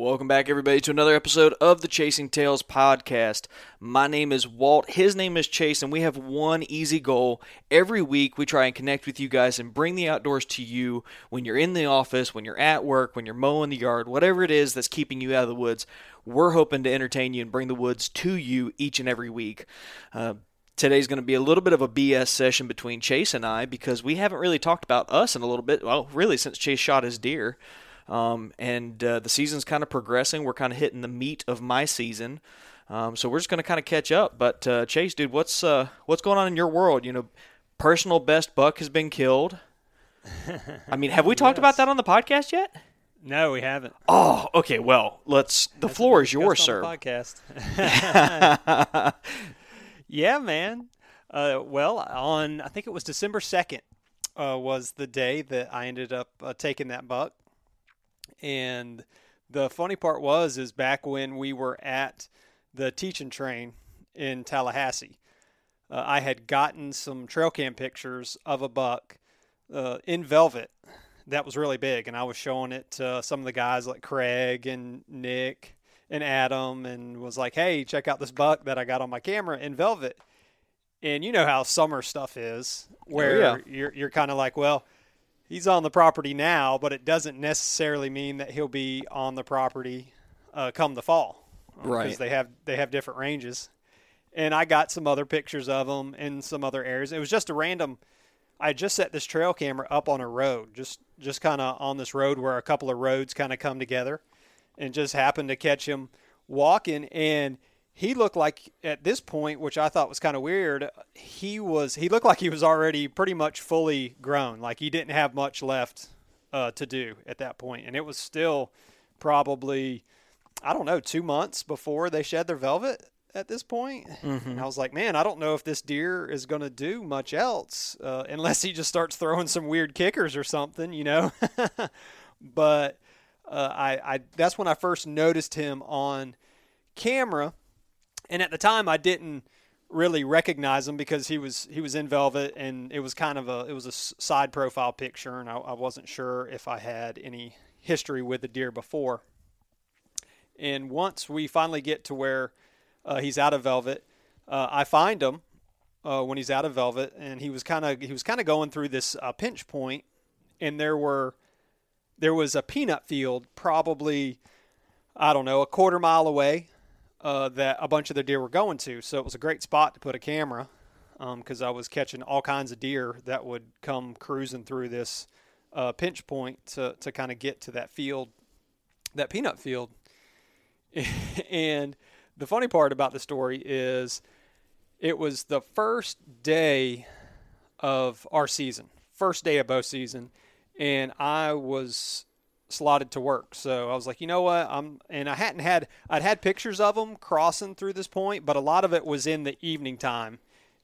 Welcome back, everybody, to another episode of the Chasing Tales podcast. My name is Walt. His name is Chase, and we have one easy goal. Every week, we try and connect with you guys and bring the outdoors to you when you're in the office, when you're at work, when you're mowing the yard, whatever it is that's keeping you out of the woods. We're hoping to entertain you and bring the woods to you each and every week. Uh, Today's going to be a little bit of a BS session between Chase and I because we haven't really talked about us in a little bit. Well, really, since Chase shot his deer. Um, and uh, the season's kind of progressing. We're kind of hitting the meat of my season. Um, so we're just going to kind of catch up. But uh, Chase, dude, what's uh, what's going on in your world? You know, personal best buck has been killed. I mean, have we talked Yes. about that on the podcast yet? No, we haven't. Oh, okay. Well, let's. The Hasn't floor is yours, sir. Podcast. yeah, man. Uh, well, on I think it was December second uh, was the day that I ended up uh, taking that buck. And the funny part was, is back when we were at the teaching train in Tallahassee, uh, I had gotten some trail cam pictures of a buck uh, in velvet that was really big, and I was showing it to some of the guys like Craig and Nick and Adam, and was like, "Hey, check out this buck that I got on my camera in velvet." And you know how summer stuff is, where yeah. you're you're kind of like, well, he's on the property now, but it doesn't necessarily mean that he'll be on the property uh, come the fall, Right. Because they have they have different ranges. And I got some other pictures of them in some other areas. It was just a random. I just set this trail camera up on a road, just just kind of on this road where a couple of roads kind of come together, and just happened to catch him walking and he looked like at this point which i thought was kind of weird he was he looked like he was already pretty much fully grown. Like he didn't have much left uh, to do at that point. And it was still probably i don't know two months before they shed their velvet at this point. and i was like man i don't know if this deer is going to do much else uh, unless he just starts throwing some weird kickers or something you know? But uh, I, I that's when I first noticed him on camera, and at the time I didn't really recognize him because he was he was in velvet and it was kind of a it was a side profile picture and I, I wasn't sure if I had any history with the deer before. And once we finally get to where uh, he's out of velvet, uh, I find him uh, when he's out of velvet, and he was kind of he was kind of going through this uh, pinch point, and there were there was a peanut field probably I don't know a quarter mile away uh, that a bunch of the deer were going to. So it was a great spot to put a camera because I was catching all kinds of deer that would come cruising through this uh, pinch point to to kind of get to that field, that peanut field. and the funny part about the story is it was the first day of our season, first day of bow season, and I was slotted to work. So I was like, you know what? I'm and I hadn't had I'd had pictures of them crossing through this point, but a lot of it was in the evening time,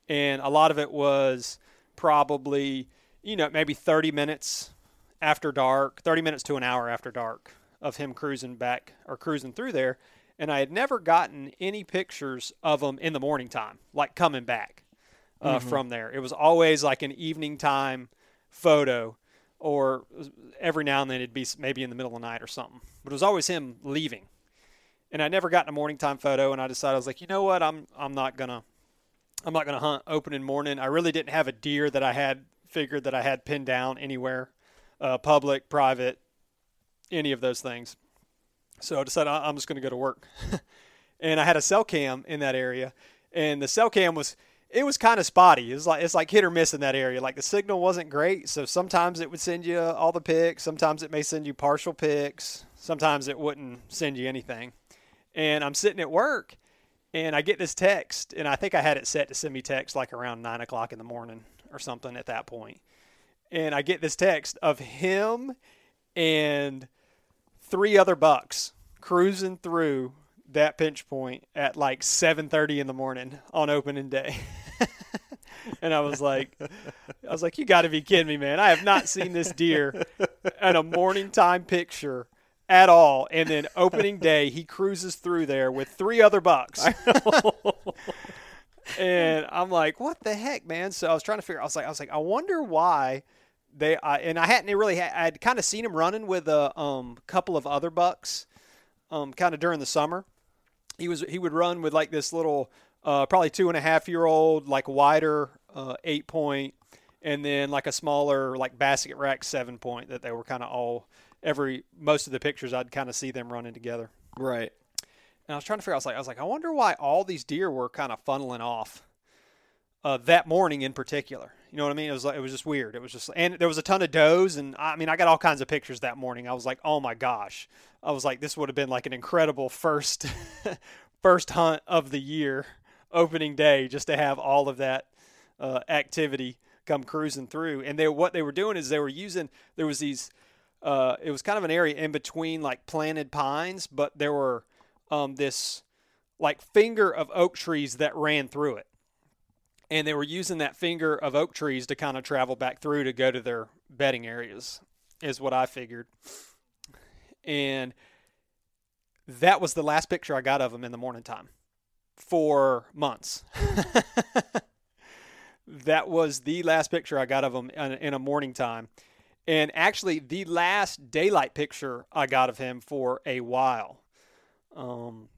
and a lot of it was probably you know maybe 30 minutes after dark, 30 minutes to an hour after dark of him cruising back or cruising through there. And I had never gotten any pictures of them in the morning time, like coming back uh, from there. It was always like an evening time photo, or every now and then it'd be maybe in the middle of the night or something. But it was always him leaving. And I never got a morning time photo, and I decided I was like, you know what, I'm I'm not gonna I'm not gonna hunt opening morning. I really didn't have a deer that I had figured that I had pinned down anywhere, uh, public, private, any of those things. So I decided I'm just to go to work. and I had a cell cam in that area, and the cell cam was it was kind of spotty. It was like it's like hit or miss in that area. Like the signal wasn't great, so sometimes it would send you all the pics. Sometimes it may send you partial pics. Sometimes it wouldn't send you anything. And I'm sitting at work, and I get this text, and I think I had it set to send me text like around nine o'clock in the morning or something at that point. And I get this text of him and three other bucks cruising through that pinch point at like 7:30 in the morning on opening day. and I was like I was like you got to be kidding me, man. I have not seen this deer in a morning time picture at all. And then opening day, he cruises through there with three other bucks. and I'm like, what the heck, man? So I was trying to figure. I was like, I was like, I wonder why they. I, and I hadn't really. Had, I'd kind of seen him running with a um, couple of other bucks, um, kind of during the summer. He was he would run with like this little, uh, probably two and a half year old, like wider uh, eight point, and then like a smaller like basket rack seven point that they were kind of all every most of the pictures I'd kind of see them running together. Right. And I was trying to figure. out, I was like, I was like, I wonder why all these deer were kind of funneling off uh, that morning in particular. You know what I mean? It was like it was just weird. It was just, and there was a ton of does, and I mean, I got all kinds of pictures that morning. I was like, oh my gosh! I was like, this would have been like an incredible first first hunt of the year, opening day, just to have all of that uh, activity come cruising through. And they what they were doing is they were using there was these. Uh, it was kind of an area in between like planted pines, but there were um, this like finger of oak trees that ran through it. And they were using that finger of oak trees to kind of travel back through to go to their bedding areas, is what I figured. And that was the last picture I got of him in the morning time for months. that was the last picture I got of him in, a morning time. And actually, the last daylight picture I got of him for a while. Um,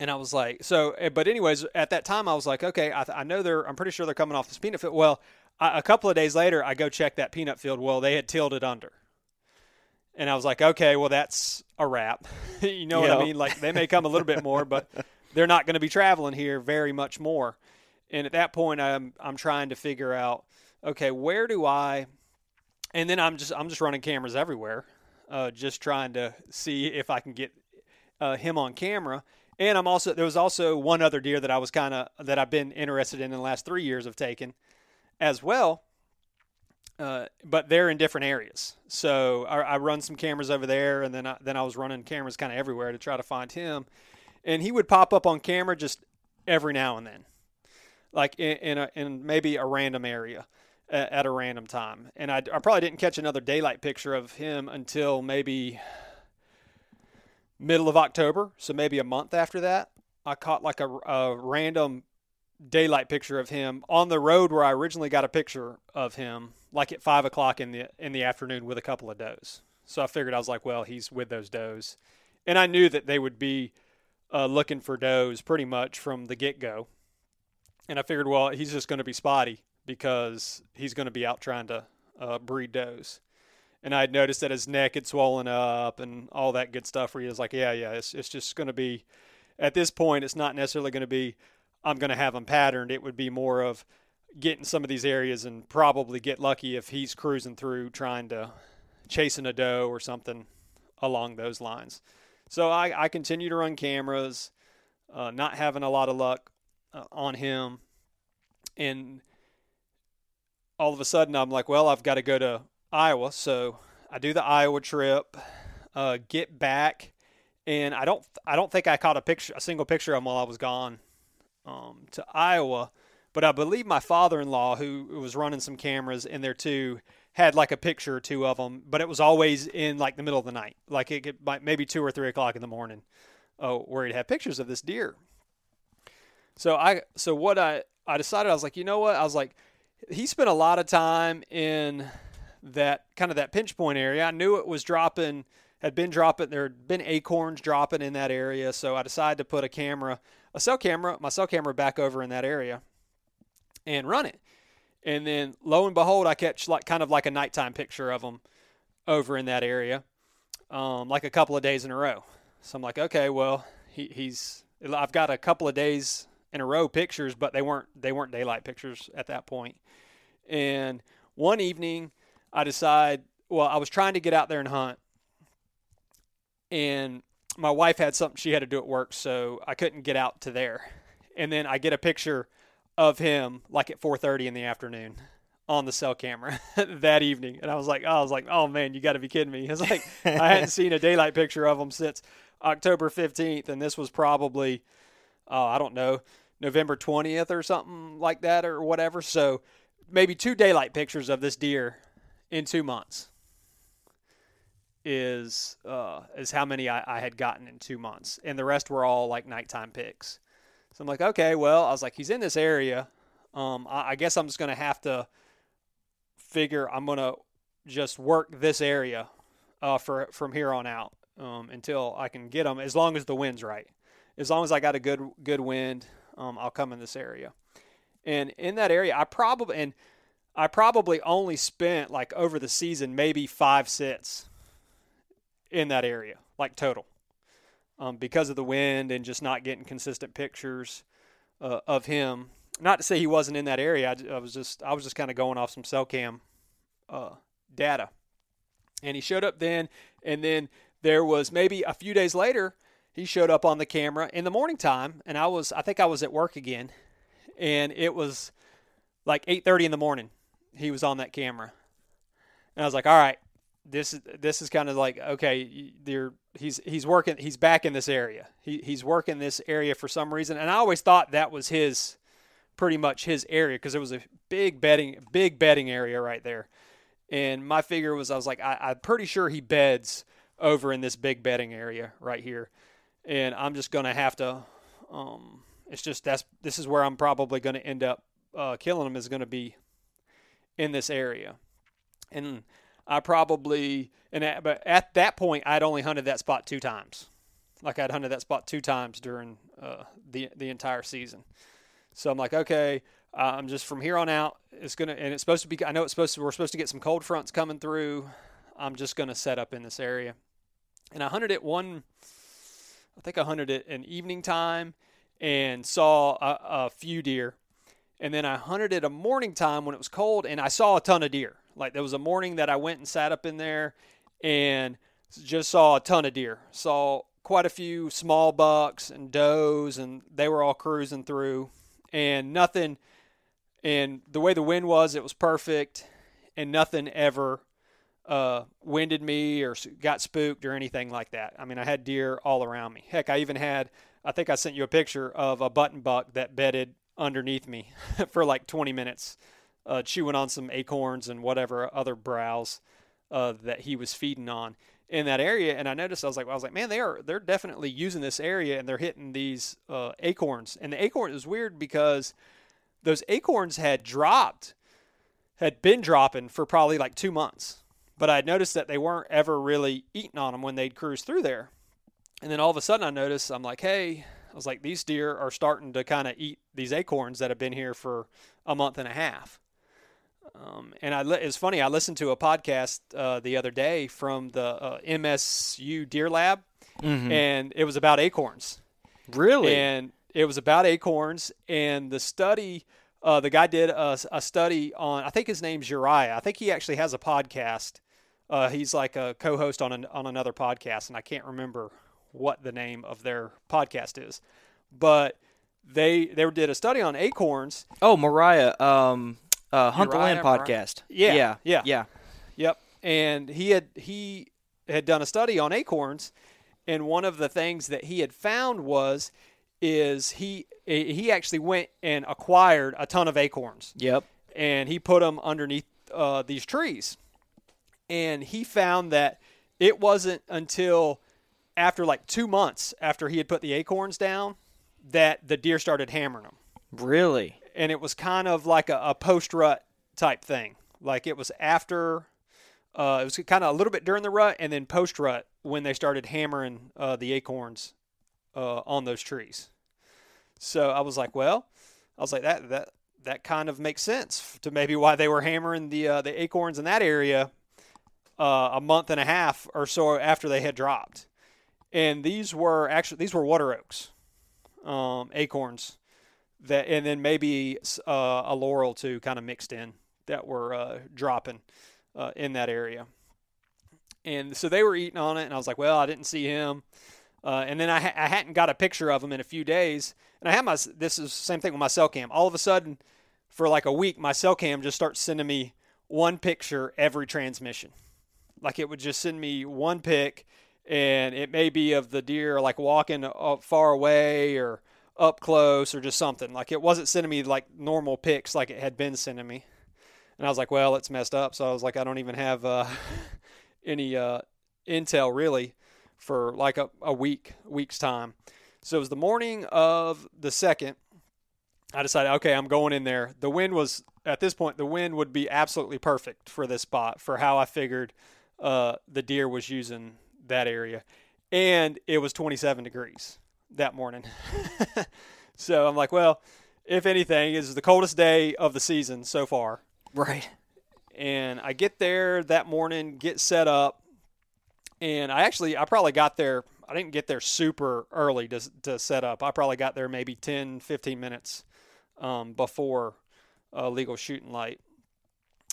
and I was like, so, eh, but anyways, at that time, I was like, okay, I, I know they're, I'm pretty sure they're coming off this peanut field. Well, I, a couple of days later, I go check that peanut field. Well, they had tilled it under. And I was like, okay, well, that's a wrap. you know what I mean? Like, they may come a little bit more, but they're not going to be traveling here very much more. And at that point, I'm, I'm trying to figure out, okay, where do I, and then I'm just, I'm just running cameras everywhere, uh, just trying to see if I can get uh, him on camera. And I'm also there was also one other deer that I was kind of that I've been interested in, in the last three years of taking as well. Uh, but they're in different areas, so I, I, run some cameras over there, and then I, then I was running cameras kind of everywhere to try to find him, and he would pop up on camera just every now and then, like in in, a, in maybe a random area at, at a random time, and I, I probably didn't catch another daylight picture of him until maybe middle of October, so maybe a month after that, I caught like a, a, random daylight picture of him on the road where I originally got a picture of him, like at five o'clock in the in the afternoon with a couple of does. So I figured I was like, well, he's with those does, and I knew that they would be uh, looking for does pretty much from the get go. And I figured, well, he's just going to be spotty because he's going to be out trying to uh, breed does and I'd noticed that his neck had swollen up and all that good stuff. Where he was like, "Yeah, yeah, it's it's just going to be." At this point, it's not necessarily going to be. I'm going to have him patterned. It would be more of getting some of these areas and probably get lucky if he's cruising through trying to chasing a doe or something along those lines. So I, I continue to run cameras, uh, not having a lot of luck uh, on him, and all of a sudden I'm like, well, I've got to go to Iowa. So I do the Iowa trip, uh, get back, and I don't I don't think I caught a picture a single picture of him while I was gone um, to Iowa. But I believe my father-in-law, who was running some cameras in there too, had like a picture or two of them. But it was always in like the middle of the night, like it could maybe two or three o'clock in the morning, uh, where he'd have pictures of this deer. So I so what I I decided I was like, you know what? I was like, he spent a lot of time in that kind of that pinch point area. I knew it was dropping, had been dropping, there had been acorns dropping in that area. So I decided to put a camera, a cell camera, my cell camera back over in that area and run it. And then lo and behold, I catch like kind of like a nighttime picture of them over in that area, um, like a couple of days in a row. So I'm like, okay, well, he, he's. I've got a couple of days in a row pictures, but they weren't they weren't daylight pictures at that point. And one evening, I decide. Well, I was trying to get out there and hunt, and my wife had something she had to do at work, so I couldn't get out to there. And then I get a picture of him like at 4:30 in the afternoon on the cell camera that evening, and I was like, oh, I was like, oh man, you got to be kidding me! It's like I hadn't seen a daylight picture of him since October 15th, and this was probably, oh, I don't know, November 20th or something like that or whatever. So maybe two daylight pictures of this deer in two months is uh, is how many I, I had gotten in two months, and the rest were all like nighttime picks. So I'm like, okay, well, I was like, he's in this area. Um, I, I guess I'm just gonna have to figure I'm gonna just work this area uh, for from here on out um, until I can get them. As long as the wind's right, as long as I got a good good wind, um, I'll come in this area. And in that area, I probably and I probably only spent like over the season maybe five sits in that area, like total, um, because of the wind and just not getting consistent pictures uh, of him. Not to say he wasn't in that area. I, I was just I was just kind of going off some cell cam uh, data, and he showed up then, and then there was maybe a few days later he showed up on the camera in the morning time, and I was I think I was at work again, and it was like 8:30 in the morning. He was on that camera, and I was like, all right, this is this is kind of like okay, there he's he's working he's back in this area. He he's working this area for some reason, and I always thought that was his pretty much his area because it was a big bedding big bedding area right there. And my figure was I was like I, I'm pretty sure he beds over in this big bedding area right here, and I'm just gonna have to. Um, it's just that's this is where I'm probably to end up uh, killing him is to be in this area, and I probably and at, but at that point I'd only hunted that spot two times. Like I'd hunted that spot two times during uh, the the entire season. So I'm like, okay, I'm just from here on out. It's gonna and it's supposed to be. I know it's supposed to. We're supposed to get some cold fronts coming through. I'm just gonna set up in this area, and I hunted it one. I think I hunted it in evening time and saw a, a few deer, and then I hunted it a morning time when it was cold, and I saw a ton of deer. Like there was a morning that I went and sat up in there and just saw a ton of deer. Saw quite a few small bucks and does, and they were all cruising through, and nothing. And the way the wind was, it was perfect, and nothing ever uh, winded me or got spooked or anything like that. I mean, I had deer all around me. Heck, I even had. I think I sent you a picture of a button buck that bedded underneath me for like 20 minutes uh, chewing on some acorns and whatever other browse uh, that he was feeding on in that area. And I noticed I was like, well, I was like, man, they are they're definitely using this area and they're hitting these uh, acorns. And the acorn is weird because those acorns had dropped, had been dropping for probably like two months. But I noticed that they weren't ever really eating on them when they'd cruise through there. And then all of a sudden I noticed, I'm like, hey, I was like, these deer are starting to kind of eat these acorns that have been here for a month and a half. Um, and I, it's funny. I listened to a podcast uh, the other day from the uh, MSU Deer Lab, mm-hmm. and it was about acorns. Really? And it was about acorns, and the study. Uh, the guy did a, a, study on. I think his name's Uriah. I think he actually has a podcast. Uh, he's like a co-host on an, on another podcast, and I can't remember what the name of their podcast is, but they they did a study on acorns. Oh, Mariah. Um, uh, Hunt Uriah, the Land podcast. Yeah, yeah, yeah, yeah. Yep. And he had he had done a study on acorns, and one of the things that he had found was is he he actually went and acquired a ton of acorns. Yep. And he put them underneath uh, these trees, and he found that it wasn't until after like two months after he had put the acorns down that the deer started hammering them. Really? And it was kind of like a, a post rut type thing. Like it was after, uh, it was kind of a little bit during the rut and then post rut when they started hammering uh, the acorns uh, on those trees. So I was like, well, I was like that that that kind of makes sense to maybe why they were hammering the uh, the acorns in that area uh, a month and a half or so after they had dropped. and these were actually these were water oaks, um, acorns, that and then maybe uh, a laurel too, kind of mixed in that were uh, dropping uh, in that area. And so they were eating on it, and I was like, well, I didn't see him. Uh, and then I, ha- I hadn't got a picture of him in a few days, and I had my this is the same thing with my cell cam. All of a sudden, for like a week, my cell cam just starts sending me one picture every transmission. Like it would just send me one pic, and it may be of the deer like walking up far away or up close or just something. Like it wasn't sending me like normal pics like it had been sending me. And I was like, well, it's messed up. So I was like, I don't even have uh, any uh, intel really for like a, a week, week's time. So it was the morning of the second. I decided, okay, I'm going in there. The wind was at this point, the wind would be absolutely perfect for this spot for how I figured uh, the deer was using that area, and it was 27 degrees that morning. so I'm like, well, if anything, is the coldest day of the season so far. Right. And I get there that morning, get set up, and I actually I probably got there. I didn't get there super early to to set up. I probably got there maybe 10, 15 minutes um, before uh, legal shooting light.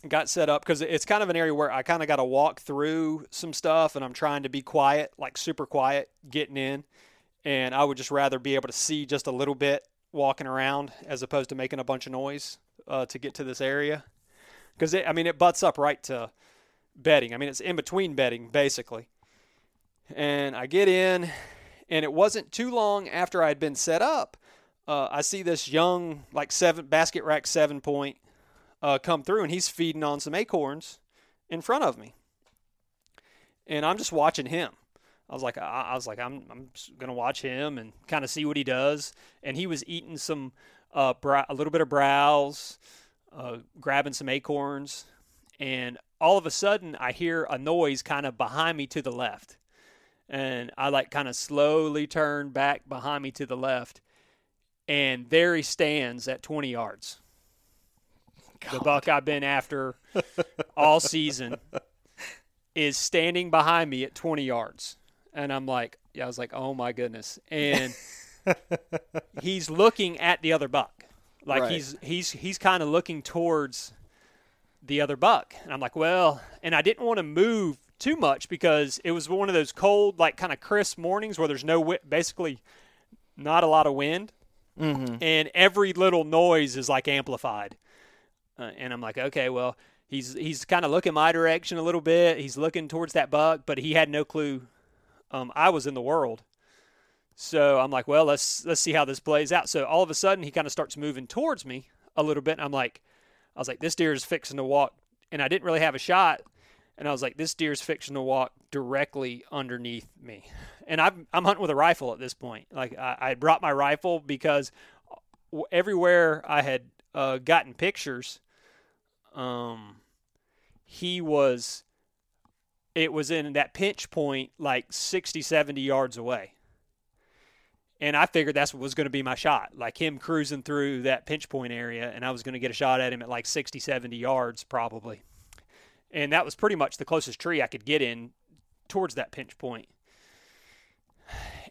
Got set up because it's kind of an area where I kind of got to walk through some stuff, and I'm trying to be quiet, like super quiet, getting in. And I would just rather be able to see just a little bit walking around as opposed to making a bunch of noise uh, to get to this area. Because I mean, it butts up right to bedding. I mean, it's in between bedding basically. And I get in, and it wasn't too long after I had been set up uh, I see this young, like seven basket rack seven point, uh, come through, and he's feeding on some acorns in front of me, and I'm just watching him. I was like, I, I was like, I'm, I'm gonna watch him and kind of see what he does. And he was eating some, uh, a little bit of browse, uh, grabbing some acorns, and all of a sudden I hear a noise kind of behind me to the left, and I like kind of slowly turn back behind me to the left, and there he stands at 20 yards. God. The buck I've been after all season is standing behind me at 20 yards. And I'm like, yeah, I was like, oh my goodness. And he's looking at the other buck. Like right. he's he's he's kind of looking towards the other buck. And I'm like, well, and I didn't want to move too much because it was one of those cold, like kind of crisp mornings where there's no basically not a lot of wind. Mm-hmm. And every little noise is like amplified. Uh, and I'm like, okay, well, he's he's kind of looking my direction a little bit. He's looking towards that buck, but he had no clue um, I was in the world. So I'm like, well, let's let's see how this plays out. So all of a sudden, he kind of starts moving towards me a little bit. And I'm like, I was like, this deer is fixing to walk, and I didn't really have a shot. And I was like, this deer is fixing to walk directly underneath me and I'm I'm hunting with a rifle at this point. Like I, I brought my rifle because everywhere I had uh, gotten pictures, um, he was. It was in that pinch point, like 60, 70 yards away. And I figured that's what was going to be my shot, like him cruising through that pinch point area, and I was going to get a shot at him at like 60, 70 yards probably. And that was pretty much the closest tree I could get in towards that pinch point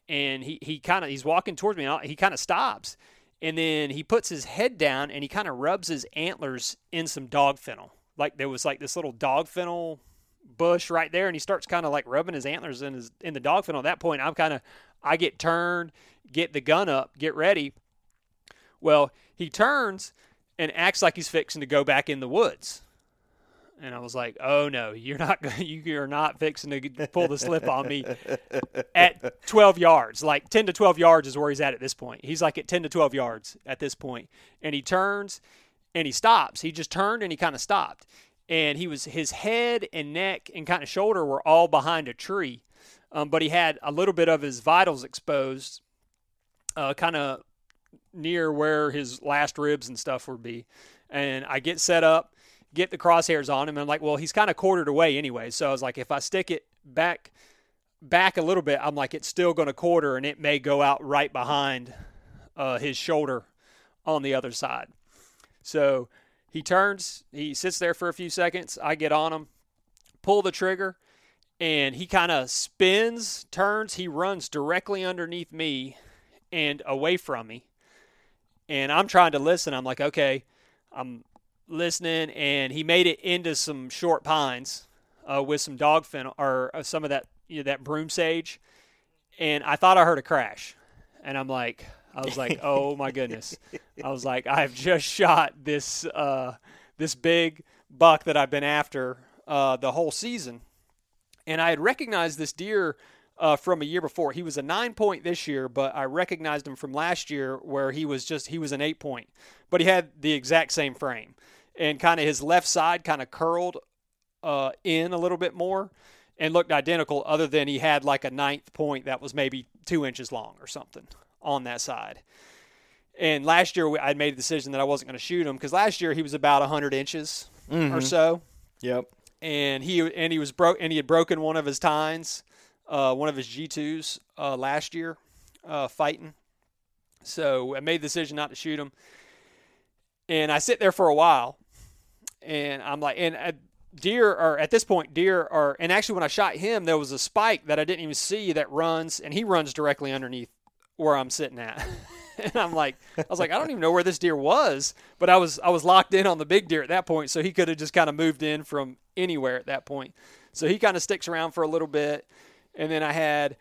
and he, he kind of he's walking towards me. And he kind of stops, and then he puts his head down and he kind of rubs his antlers in some dog fennel. Like there was like this little dog fennel bush right there, and he starts kind of like rubbing his antlers in his in the dog fennel. At that point, I'm kind of I get turned, get the gun up, get ready. Well, he turns and acts like he's fixing to go back in the woods and I was like, "Oh no, you're not going. you are not fixing to pull the slip on me at 12 yards. Like 10 to 12 yards is where he's at at this point. He's like at 10 to 12 yards at this point, and he turns and he stops. He just turned and he kind of stopped, and he was his head and neck and kind of shoulder were all behind a tree, um, but he had a little bit of his vitals exposed, uh, kind of near where his last ribs and stuff would be, and I get set up get the crosshairs on him. And I'm like, well, he's kind of quartered away anyway. So I was like, if I stick it back back a little bit, I'm like, it's still going to quarter and it may go out right behind uh, his shoulder on the other side. So he turns, he sits there for a few seconds. I get on him, pull the trigger, and he kind of spins, turns, he runs directly underneath me and away from me. And I'm trying to listen. I'm like, okay, I'm listening, and he made it into some short pines uh, with some dogfin or uh, some of that you know, that broom sage, and I thought I heard a crash, and I'm like, I was like, oh my goodness, I was like, I've just shot this uh, this big buck that I've been after uh, the whole season, and I had recognized this deer. Uh, from a year before. He was a nine point this year, but I recognized him from last year where he was just he was an eight point, but he had the exact same frame, and kind of his left side kind of curled uh, in a little bit more, and looked identical. Other than he had like a ninth point that was maybe two inches long or something on that side. And last year I made a decision that I wasn't going to shoot him because last year he was about 100 inches Mm-hmm. or so Yep. and he and he was broke and he had broken one of his tines, uh, one of his G twos uh, last year, uh, fighting. So I made the decision not to shoot him, and I sit there for a while, and I'm like, and uh, deer are at this point deer are, and actually when I shot him, there was a spike that I didn't even see that runs, and he runs directly underneath where I'm sitting at. and I'm like, I was like, I don't even know where this deer was, but I was I was locked in on the big deer at that point, so he could have just kind of moved in from anywhere at that point. So he kind of sticks around for a little bit, and then I had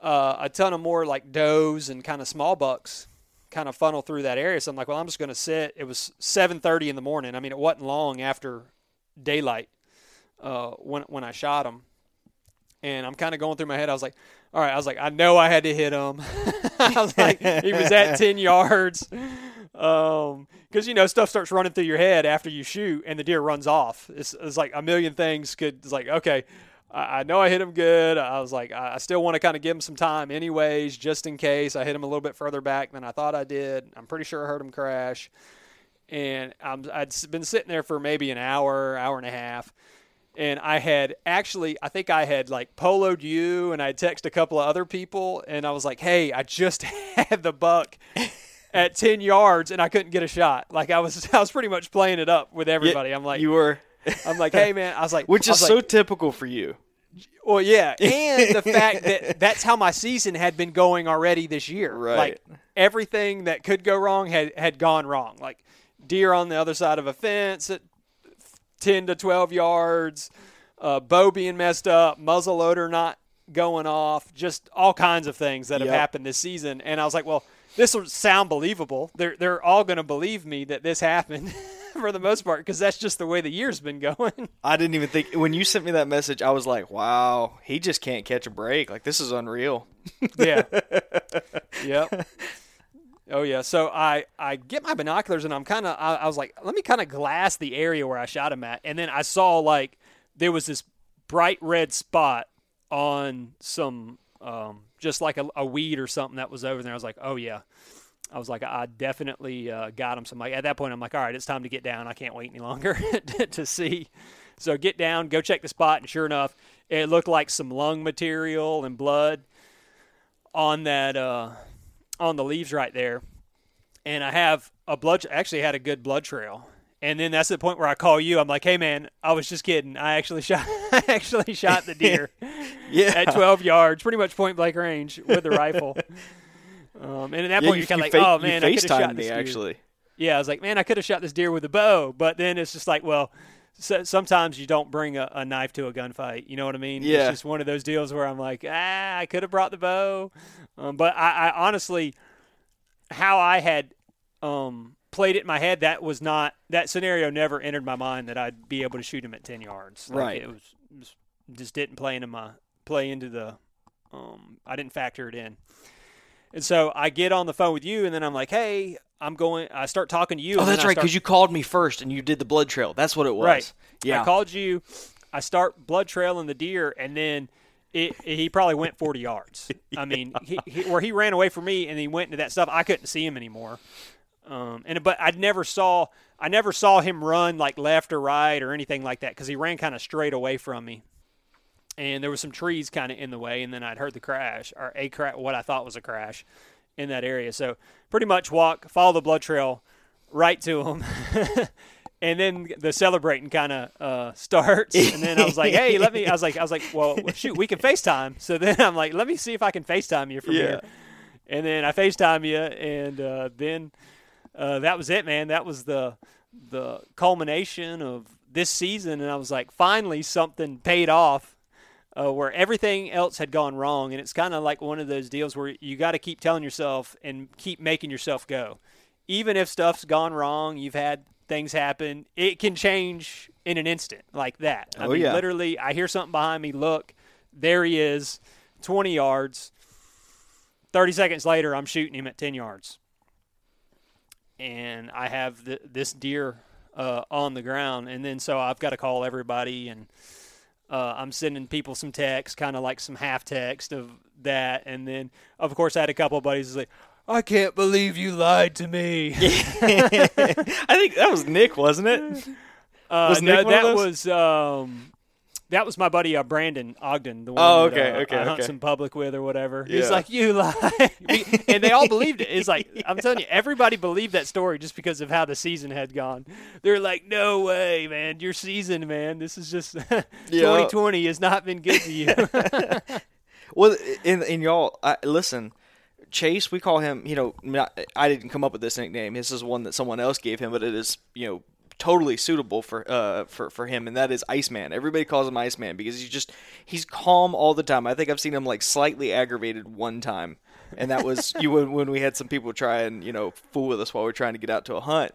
uh, a ton of more like does and kind of small bucks kind of funnel through that area. So I'm like, well, I'm just going to sit. It was 7:30 in the morning. I mean, it wasn't long after daylight uh, when when I shot him, and I'm kind of going through my head. I was like, all right. I was like, I know I had to hit him. I was like, he was at 10 yards. Um, because you know stuff starts running through your head after you shoot, and the deer runs off. It's, it's like a million things could. It's like okay, I, I know I hit him good. I was like, I, I still want to kind of give him some time, anyways, just in case I hit him a little bit further back than I thought I did. I'm pretty sure I heard him crash, and I'm, I'd been sitting there for maybe an hour, hour and a half. And I had actually, I think I had like poloed you and I had texted a couple of other people. And I was like, hey, I just had the buck at 10 yards and I couldn't get a shot. Like I was, I was pretty much playing it up with everybody. I'm like, you were, I'm like, hey man, I was like, which is was so like, typical for you. well, yeah, and the fact that that's how my season had been going already this year. Right. Like everything that could go wrong had had gone wrong. Like deer on the other side of a fence at ten to twelve yards, uh, bow being messed up, muzzle loader not going off, just all kinds of things that have Yep. happened this season. And I was like, well, this will sound believable. They're they're all going to believe me that this happened. For the most part, because that's just the way the year's been going. I didn't even think when you sent me that message. I was like, "Wow, he just can't catch a break. Like this is unreal." Yeah. yep. Oh yeah. So I I get my binoculars and I'm kind of I, I was like, let me kind of glass the area where I shot him at, and then I saw like there was this bright red spot on some um just like a, a weed or something that was over there. I was like, oh yeah. I was like, I definitely uh, got him. So like, at that point, I'm like, all right, it's time to get down. I can't wait any longer to see. So get down, go check the spot, and sure enough, it looked like some lung material and blood on that uh, on the leaves right there, and I have a blood. Actually, had a good blood trail. And then that's the point where I call you. I'm like, "Hey, man, I was just kidding. I actually shot. I actually shot the deer Yeah. at 12 yards, pretty much point blank range with the rifle." Um, and at that Yeah, point, you, you're kind of like, fa- "Oh man, I could have shot me this deer." actually. Yeah, I was like, "Man, I could have shot this deer with a bow." But then it's just like, well, so, sometimes you don't bring a, a knife to a gunfight. You know what I mean? Yeah. It's just one of those deals where I'm like, ah, I could have brought the bow. Um, but I, I honestly, how I had um, played it in my head, that was not that scenario. Never entered my mind that I'd be able to shoot him at ten yards. Like, Right. It was just, just didn't play into my play into the. Um, I didn't factor it in. And so I get on the phone with you, and then I'm like, "Hey, I'm going." I start talking to you. Oh, and that's right, start- because you called me first and you did the blood trail. That's what it was. Right. Yeah. I called you. I start blood trailing the deer, and then it, he probably went 40 yards. I mean, he, he, where he ran away from me and he went into that stuff, I couldn't see him anymore. Um, and but I never saw I never saw him run like left or right or anything like that because he ran kind of straight away from me. And there was some trees kind of in the way, and then I'd heard the crash or a crash, what I thought was a crash in that area. So pretty much walk, follow the blood trail right to them. and then the celebrating kind of uh, starts, and then I was like, "Hey, let me." I was like, "I was like, well, shoot, we can FaceTime." So then I'm like, "Let me see if I can FaceTime you from Yeah. here." And then I FaceTime you, and uh, then uh, that was it, man. That was the the culmination of this season, and I was like, finally, something paid off. Uh, where everything else had gone wrong, and it's kind of like one of those deals where you got to keep telling yourself and keep making yourself go even if stuff's gone wrong, you've had things happen, it can change in an instant like that. I Oh, mean, yeah. literally, I hear something behind me, look, there he is, 20 yards. 30 seconds later, I'm shooting him at 10 yards. And I have th- this deer uh, on the ground. And then so I've got to call everybody and uh, I'm sending people some text, kind of like some half text of that. And then, of course, I had a couple of buddies who's like, I can't believe you lied to me. I think that was Nick, wasn't it? Uh, Was no, Nick one that was um, that was my buddy uh, Brandon Ogden, the one Oh, that, okay, uh, okay, I hunt okay. some public with or whatever. He's like, "You lie," and they all believed it. It's like I'm telling you, everybody believed that story just because of how the season had gone. They're like, "No way, man! Your season, man. This is just 2020 has not been good to you." Well, and, and y'all, I, listen, Chase, we call him. You know, I didn't come up with this nickname. This is one that someone else gave him, but it is you know totally suitable for uh for for him, and that is Iceman. Everybody calls him Iceman because he's just he's calm all the time. I think I've seen him like slightly aggravated one time, and that was you when, when we had some people try and you know fool with us while we are trying to get out to a hunt.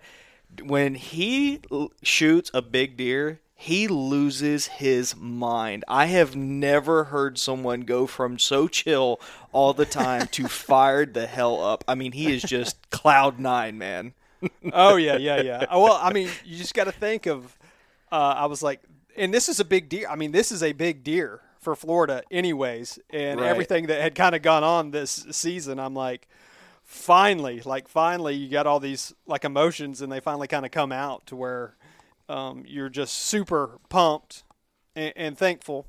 When he l- shoots a big deer, he loses his mind. I have never heard someone go from so chill all the time to fired the hell up. I mean, he is just cloud nine, man. Oh yeah, yeah, yeah. Uh, Well, I mean, you just got to think of. Uh, I was like, and this is a big deer. I mean, this is a big deer for Florida, anyways, and Right. everything that had kind of gone on this season. I'm like, finally, like finally, you got all these like emotions, and they finally kind of come out to where um, you're just super pumped and, and thankful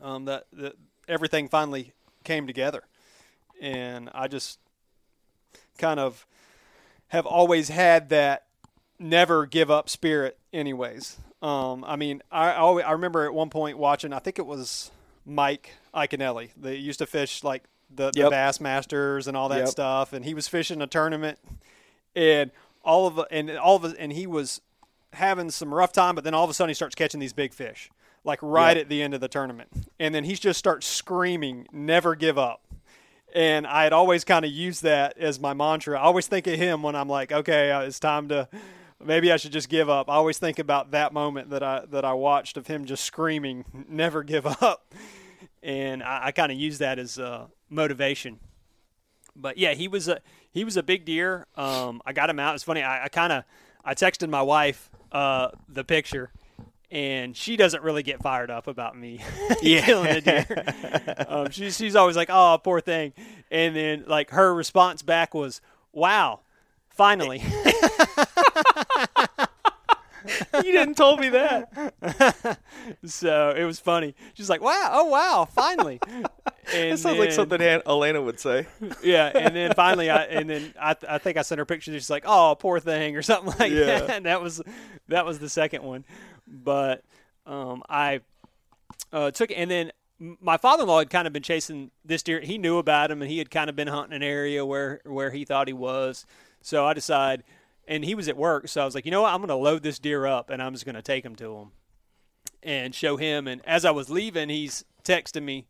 um, that that everything finally came together, and I just kind of have always had that never give up spirit anyways um, i mean I, always, I remember at one point watching i think it was mike Iaconelli. they used to fish like the, the Yep. bass masters and all that Yep. stuff and he was fishing a tournament and all of and all of and he was having some rough time but then all of a sudden he starts catching these big fish like right Yep. at the end of the tournament and then he just starts screaming never give up and I had always kind of used that as my mantra. I always think of him when I'm like, okay, uh, it's time to maybe I should just give up. I always think about that moment that I that I watched of him just screaming, "Never give up," and I, I kind of use that as uh, motivation. But yeah, he was a he was a big deer. Um, I got him out. It's funny. I, I kind of I texted my wife uh, the picture. And she doesn't really get fired up about me killing a deer. um, she, she's always like, "Oh, poor thing," and then like her response back was, "Wow, finally." You didn't told me that. so it was funny. She's like, "Wow, oh wow, finally." And That sounds like something Han- Elena would say. yeah, and then finally, I and then I, I think I sent her pictures. She's like, "Oh, poor thing," or something like Yeah. that. And that was that was the second one, but um, I uh, took and then my father-in-law had kind of been chasing this deer. He knew about him, and he had kind of been hunting an area where where he thought he was. So I decided, and he was at work, so I was like, you know what, I'm going to load this deer up, and I'm just going to take him to him and show him. And as I was leaving, he's texting me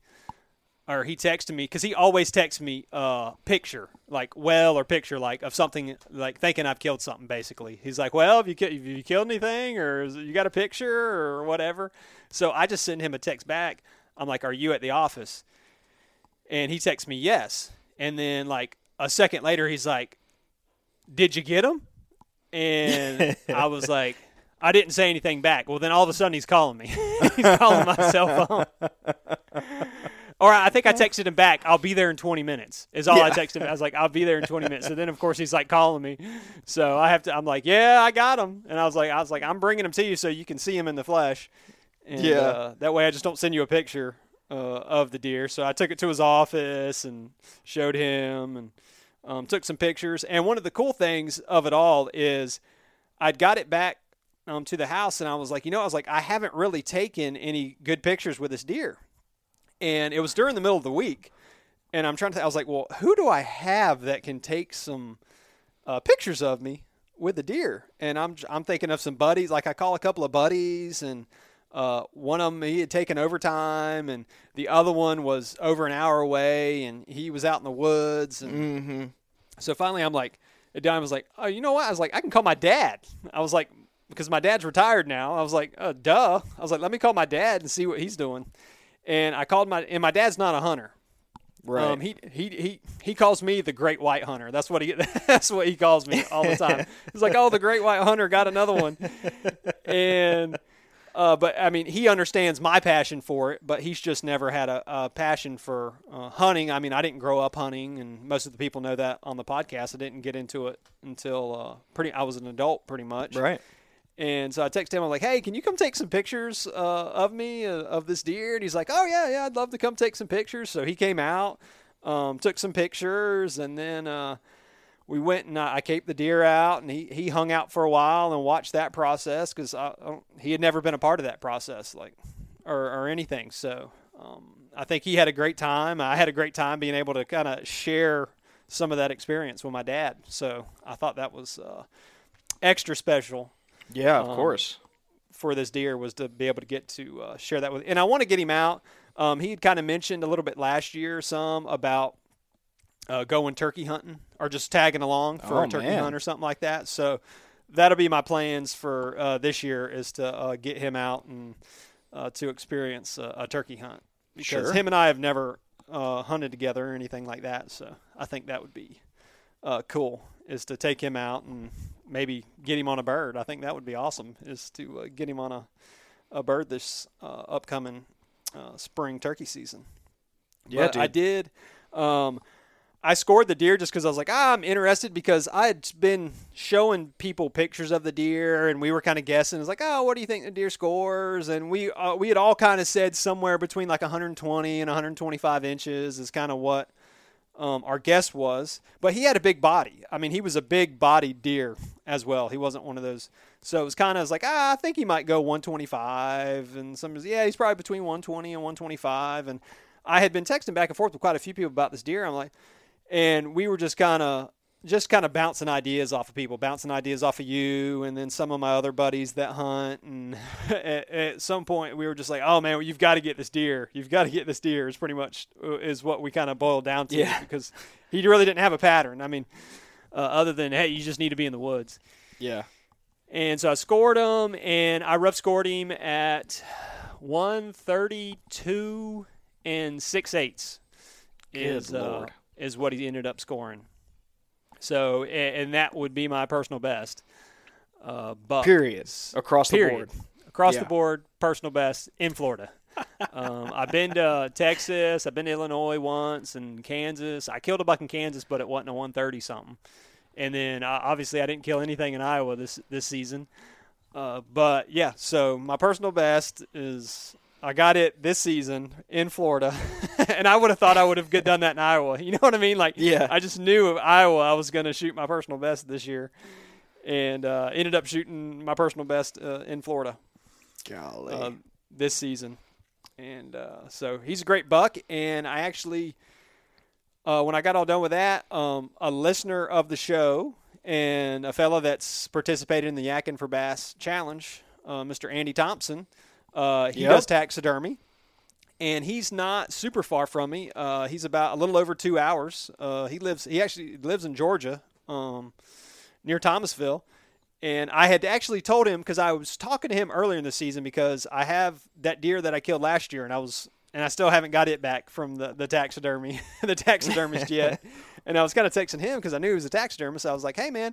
or he texted me because he always texts me uh picture like well or picture like of something like thinking I've killed something basically. He's like, well, have you have you killed anything or is, you got a picture or whatever? So I just send him a text back. I'm like, are you at the office? And he texts me yes. And then like a second later, he's like, did you get him? And I was like. I didn't say anything back. Well, then all of a sudden he's calling me. he's calling my cell phone. Or I think I texted him back. I'll be there in 20 minutes. Is all I texted him. I was like, I'll be there in 20 minutes. So then, of course, he's like calling me. So I have to. I'm like, yeah, I got him. And I was like, I was like, I'm bringing him to you so you can see him in the flesh. And, Yeah. Uh, that way, I just don't send you a picture uh, of the deer. So I took it to his office and showed him and um, took some pictures. And one of the cool things of it all is I'd got it back um, to the house and I was like, you know, I was like, I haven't really taken any good pictures with this deer. And it was during the middle of the week. And I'm trying to, I was like, well, who do I have that can take some uh, pictures of me with the deer? And I'm, I'm thinking of some buddies. Like I call a couple of buddies and uh, one of them he had taken overtime and the other one was over an hour away and he was out in the woods. And Mm-hmm. so finally I'm like, Don was like, oh, you know what? I was like, I can call my dad. I was like, because my dad's retired now. I was like, uh, duh. I was like, let me call my dad and see what he's doing. And I called my, and my dad's not a hunter. Right. Um, he, he he he calls me the Great White Hunter. That's what he that's what he calls me all the time. He's like, "Oh, the Great White Hunter got another one," and uh, but I mean, he understands my passion for it, but he's just never had a, a passion for uh, hunting. I mean, I didn't grow up hunting, and most of the people know that on the podcast. I didn't get into it until uh, pretty. I was an adult, pretty much. right. And so I texted him. I'm like, "Hey, can you come take some pictures uh, of me uh, of this deer?" And he's like, "Oh yeah, yeah, I'd love to come take some pictures." So he came out, um, took some pictures, and then uh, we went and I, I caped the deer out, and he he hung out for a while and watched that process because he had never been a part of that process, like or or anything. So um, I think he had a great time. I had a great time being able to kind of share some of that experience with my dad. So I thought that was uh, extra special Yeah, of Um, course. for this deer was to be able to get to uh, share that with. And I want to get him out. Um, he had kind of mentioned a little bit last year some about uh, going turkey hunting or just tagging along for Oh, a turkey man. hunt or something like that. So that'll be my plans for uh, this year is to uh, get him out and uh, to experience a, a turkey hunt because Sure. him and I have never uh, hunted together or anything like that. So I think that would be uh, cool is to take him out and maybe get him on a bird. I think that would be awesome is to uh, get him on a, a bird this uh, upcoming uh, spring turkey season. Yeah, I did. Um, I scored the deer just because I was like, ah, I'm interested because I had been showing people pictures of the deer and we were kind of guessing. It's like, oh, what do you think the deer scores? And we uh, we had all kind of said somewhere between like 120 and 125 inches is kind of what um, our guess was. But he had a big body. I mean, he was a big bodied deer as well. He wasn't one of those. So it was kind of like, ah, I think he might go 125. And some, yeah, he's probably between 120 and 125. And I had been texting back and forth with quite a few people about this deer. I'm like, and we were just kind of just kind of bouncing ideas off of people, bouncing ideas off of you, and then some of my other buddies that hunt. And at, at some point, we were just like, "Oh man, well, you've got to get this deer. You've got to get this deer." Is pretty much uh, is what we kind of boiled down to Yeah. because he really didn't have a pattern. I mean, uh, other than hey, you just need to be in the woods. Yeah. And so I scored him, and I rough scored him at 132 and six eighths. Is, Good uh, Lord. is what he ended up scoring. So, a- and that would be my personal best. Uh, but Period. Across the board. Across Yeah. the board, personal best in Florida. um, I've been to Texas. I've been to Illinois once and Kansas. I killed a buck in Kansas, but it wasn't a 130 something. And then uh, obviously I didn't kill anything in Iowa this this season. Uh, but yeah, so my personal best is I got it this season in Florida, and I would have thought I would have done that in Iowa. You know what I mean? Like, Yeah. I just knew of Iowa I was going to shoot my personal best this year, and uh, ended up shooting my personal best uh, in Florida Golly. uh, this season. And uh, so he's a great buck. And I actually, uh, when I got all done with that, um, a listener of the show and a fella that's participated in the Yakin for Bass Challenge, uh, Mr. Andy Thompson, uh, he Yep. does taxidermy. And he's not super far from me. Uh, he's about a little over two hours. Uh, he lives. He actually lives in Georgia, um, near Thomasville. And I had actually told him because I was talking to him earlier in the season because I have that deer that I killed last year, and I was and I still haven't got it back from the the taxidermy, the taxidermist yet. and I was kind of texting him because I knew he was a taxidermist. I was like, "Hey, man."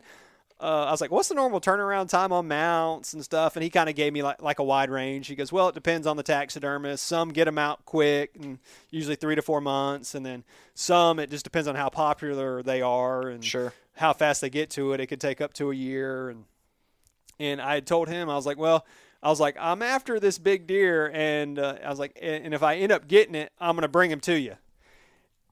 Uh, I was like, "What's the normal turnaround time on mounts and stuff?" And he kind of gave me like like a wide range. He goes, "Well, it depends on the taxidermist. Some get them out quick, and usually three to four months, and then some it just depends on how popular they are and Sure. how fast they get to it. It could take up to a year, and and I had told him I was like, well, I was like, I'm after this big deer, and uh, I was like, and and if I end up getting it, I'm gonna bring him to you.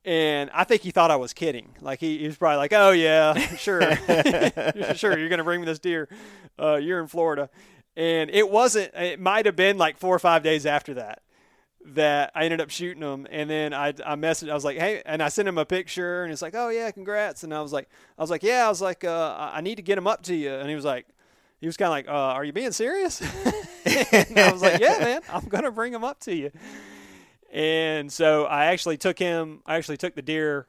And I think he thought I was kidding. Like he, he was probably like, "Oh yeah, sure, sure, you're gonna bring me this deer. Uh, you're in Florida." and it wasn't. It might have been like four or five days after that that I ended up shooting him, and then I I messaged. I was like, hey, and I sent him a picture, and it's like, oh yeah, congrats. And I was like, I was like, yeah, I was like, uh, I need to get him up to you, and he was like. He was kind of like, uh, "Are you being serious?" and I was like, "Yeah, man, I'm gonna bring him up to you." And so I actually took him. I actually took the deer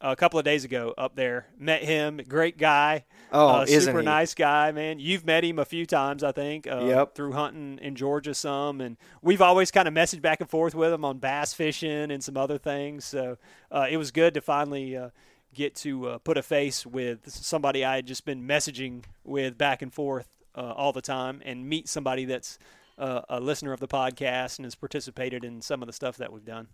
a couple of days ago up there. Met him, great guy. Oh, uh, isn't super he? nice guy, man. You've met him a few times, I think. Uh, Yep. Through hunting in Georgia some, and we've always kind of messaged back and forth with him on bass fishing and some other things. So uh, it was good to finally uh, get to uh, put a face with somebody I had just been messaging with back and forth uh, all the time, and meet somebody that's uh, a listener of the podcast and has participated in some of the stuff that we've done.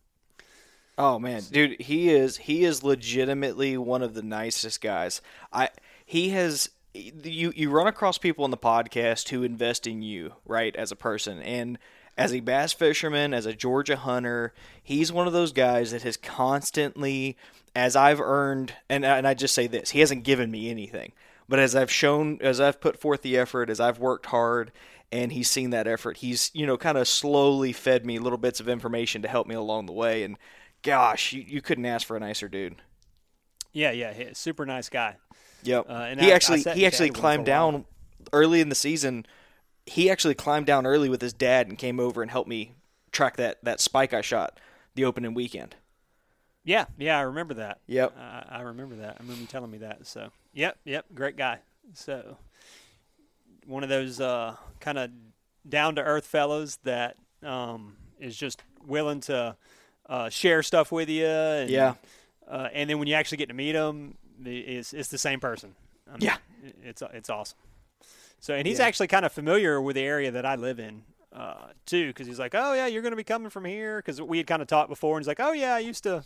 Oh man, dude, he is he is legitimately one of the nicest guys. I he has you you run across people in the podcast who invest in you, right, as a person and as a bass fisherman, as a Georgia hunter, he's one of those guys that has constantly as I've earned and and I just say this, he hasn't given me anything. But as I've shown as I've put forth the effort, as I've worked hard and he's seen that effort, he's, you know, kind of slowly fed me little bits of information to help me along the way and gosh, you, you couldn't ask for a nicer dude. Yeah, yeah, super nice guy. Yep. Uh, and he I- I actually sat he actually chatted with him climbed for a while. down early in the season. He actually climbed down early with his dad and came over and helped me track that that spike I shot the opening weekend. Yeah, yeah, I remember that. Yep. I, I remember that. I remember you telling me that. So, yep, yep, great guy. So, one of those uh, kind of down to earth fellows that um, is just willing to uh, share stuff with you. And, Yeah. Uh, and then when you actually get to meet him, it's, it's the same person. I mean, Yeah. It's it's awesome. So, and he's Yeah. actually kind of familiar with the area that I live in. Uh, too, because he's like, "Oh yeah, you're going to be coming from here." Because we had kind of talked before, and he's like, "Oh yeah, I used to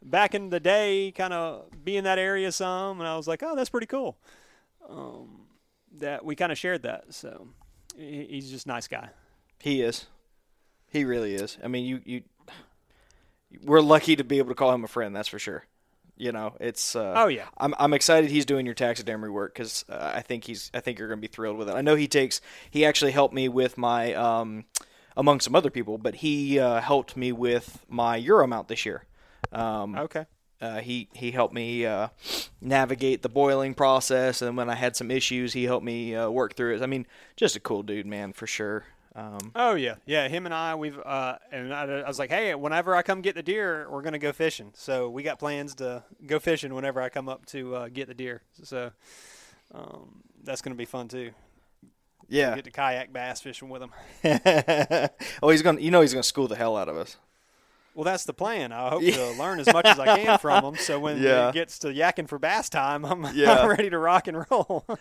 back in the day kind of be in that area some and i was like oh that's pretty cool um, that we kind of shared that so he's just a nice guy He is. He really is. I mean, you you we're lucky to be able to call him a friend. That's for sure. You know, it's. Uh, Oh, yeah. I'm I'm excited he's doing your taxidermy work because uh, I think he's I think you're going to be thrilled with it. I know he takes he actually helped me with my um among some other people, but he uh, helped me with my Euromount this year. Um, okay uh, he he helped me uh, navigate the boiling process, and when I had some issues, he helped me uh, work through it. I mean, just a cool dude, man, for sure. Um, oh yeah yeah him and i we've uh and I, I was like hey whenever i come get the deer we're gonna go fishing so we got plans to go fishing whenever i come up to uh, get the deer so um, that's gonna be fun too yeah. get to kayak bass fishing with him oh, he's gonna. You know, he's gonna school the hell out of us. Well, that's the plan. I hope to learn as much as I can from him. So when Yeah. it gets to yakking for bass time, I'm, Yeah. I'm ready to rock and roll.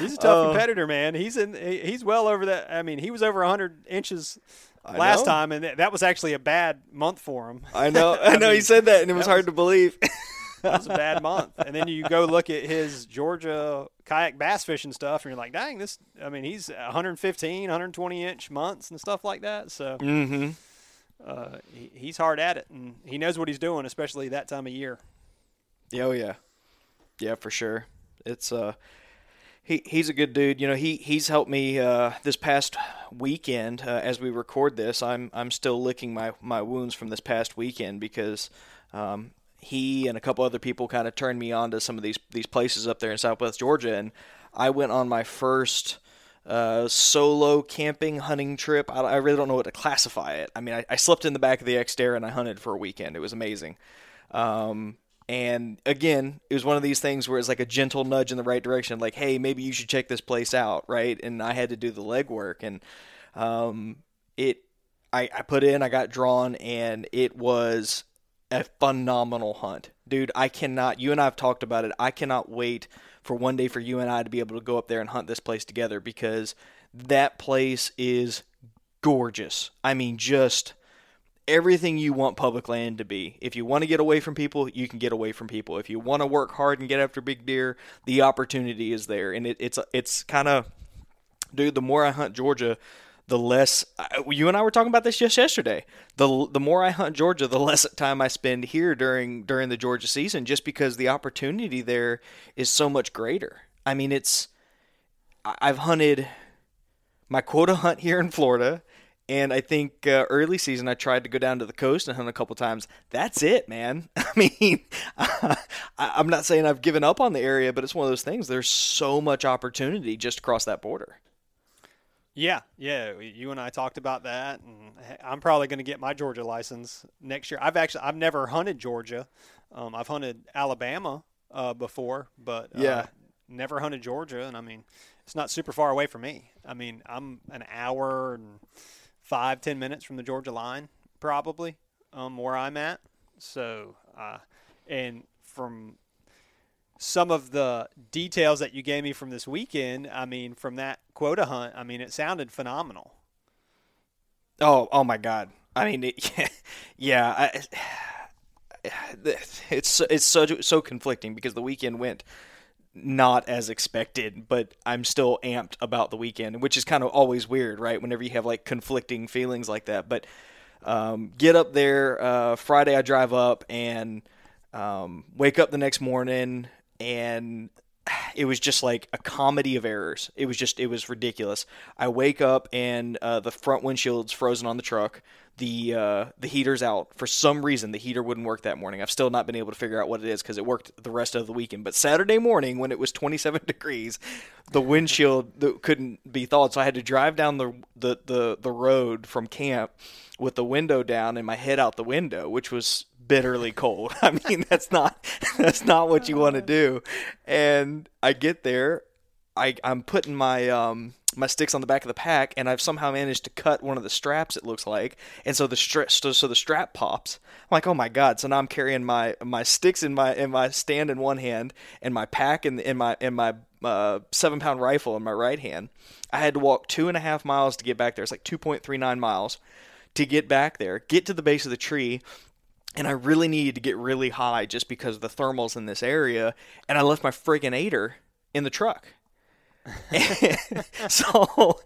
he's a tough Oh. competitor, man. He's in. He's well over that. I mean, he was over 100 inches I last know. time, and th- that was actually a bad month for him. I know. I know. he said that, and it was that hard to believe. That was a bad month. And then you go look at his Georgia kayak bass fishing stuff, and you're like, dang, this. I mean, he's 115, 120 inch months and stuff like that. So mm-hmm. uh, he, he's hard at it, and he knows what he's doing, especially that time of year. Oh yeah, yeah, for sure. It's uh, he he's a good dude. You know, he he's helped me uh, this past weekend uh, as we record this. I'm I'm still licking my my wounds from this past weekend because um, he and a couple other people kind of turned me on to some of these these places up there in Southwest Georgia, and I went on my first. Uh, solo camping hunting trip. I, I really don't know what to classify it. I mean, I, I slept in the back of the Xterra and I hunted for a weekend. It was amazing. Um, and again, it was one of these things where it's like a gentle nudge in the right direction, like, hey, maybe you should check this place out, right? And I had to do the legwork, and um, it, I, I put in, I got drawn, and it was a phenomenal hunt, dude. I cannot. You and I have talked about it. I cannot wait for one day for you and I to be able to go up there and hunt this place together because that place is gorgeous. I mean, just everything you want public land to be. If you want to get away from people, you can get away from people. If you want to work hard and get after big deer, the opportunity is there. And it, it's it's kind of, dude. The more I hunt Georgia, the less I- you and I were talking about this just yesterday. The the more I hunt Georgia, the less time I spend here during during the Georgia season, just because the opportunity there is so much greater. I mean, it's I've hunted my quota hunt here in Florida, and I think uh, early season I tried to go down to the coast and hunt a couple times. That's it, man. I mean, I'm not saying I've given up on the area, but it's one of those things. There's so much opportunity just across that border. Yeah, yeah. You and I talked about that, and I'm probably going to get my Georgia license next year. I've actually I've never hunted Georgia. Um, I've hunted Alabama uh, before, but uh, yeah, never hunted Georgia, and I mean, it's not super far away from me. I mean, I'm an hour and five ten minutes from the Georgia line, probably, um, where I'm at. So, uh, and from some of the details that you gave me from this weekend, I mean, from that quota hunt, I mean, it sounded phenomenal. Oh, oh my God! I mean, it, yeah, I, it's it's so so conflicting because the weekend went not as expected, but I'm still amped about the weekend, which is kind of always weird, right? Whenever you have like conflicting feelings like that, but um, get up there uh, Friday. I drive up and um, wake up the next morning and it was just like a comedy of errors. It was just it was ridiculous. I wake up and uh, the front windshield's frozen on the truck. The uh, the heater's out for some reason. The heater wouldn't work that morning. I've still not been able to figure out what it is because it worked the rest of the weekend. But Saturday morning when it was 27 degrees, the windshield couldn't be thawed. So I had to drive down the the the, the road from camp with the window down and my head out the window, which was bitterly cold. I mean, that's not that's not what you want to do. And I get there, I I'm putting my um my sticks on the back of the pack, and I've somehow managed to cut one of the straps. It looks like, and so the strap so, so the strap pops. I'm like, oh my god! So now I'm carrying my my sticks in my in my stand in one hand, and my pack in in my in my uh, seven pound rifle in my right hand. I had to walk two and a half miles to get back there. It's like two point three nine miles to get back there. Get to the base of the tree, and I really needed to get really high just because of the thermals in this area, and I left my friggin' aider in the truck. so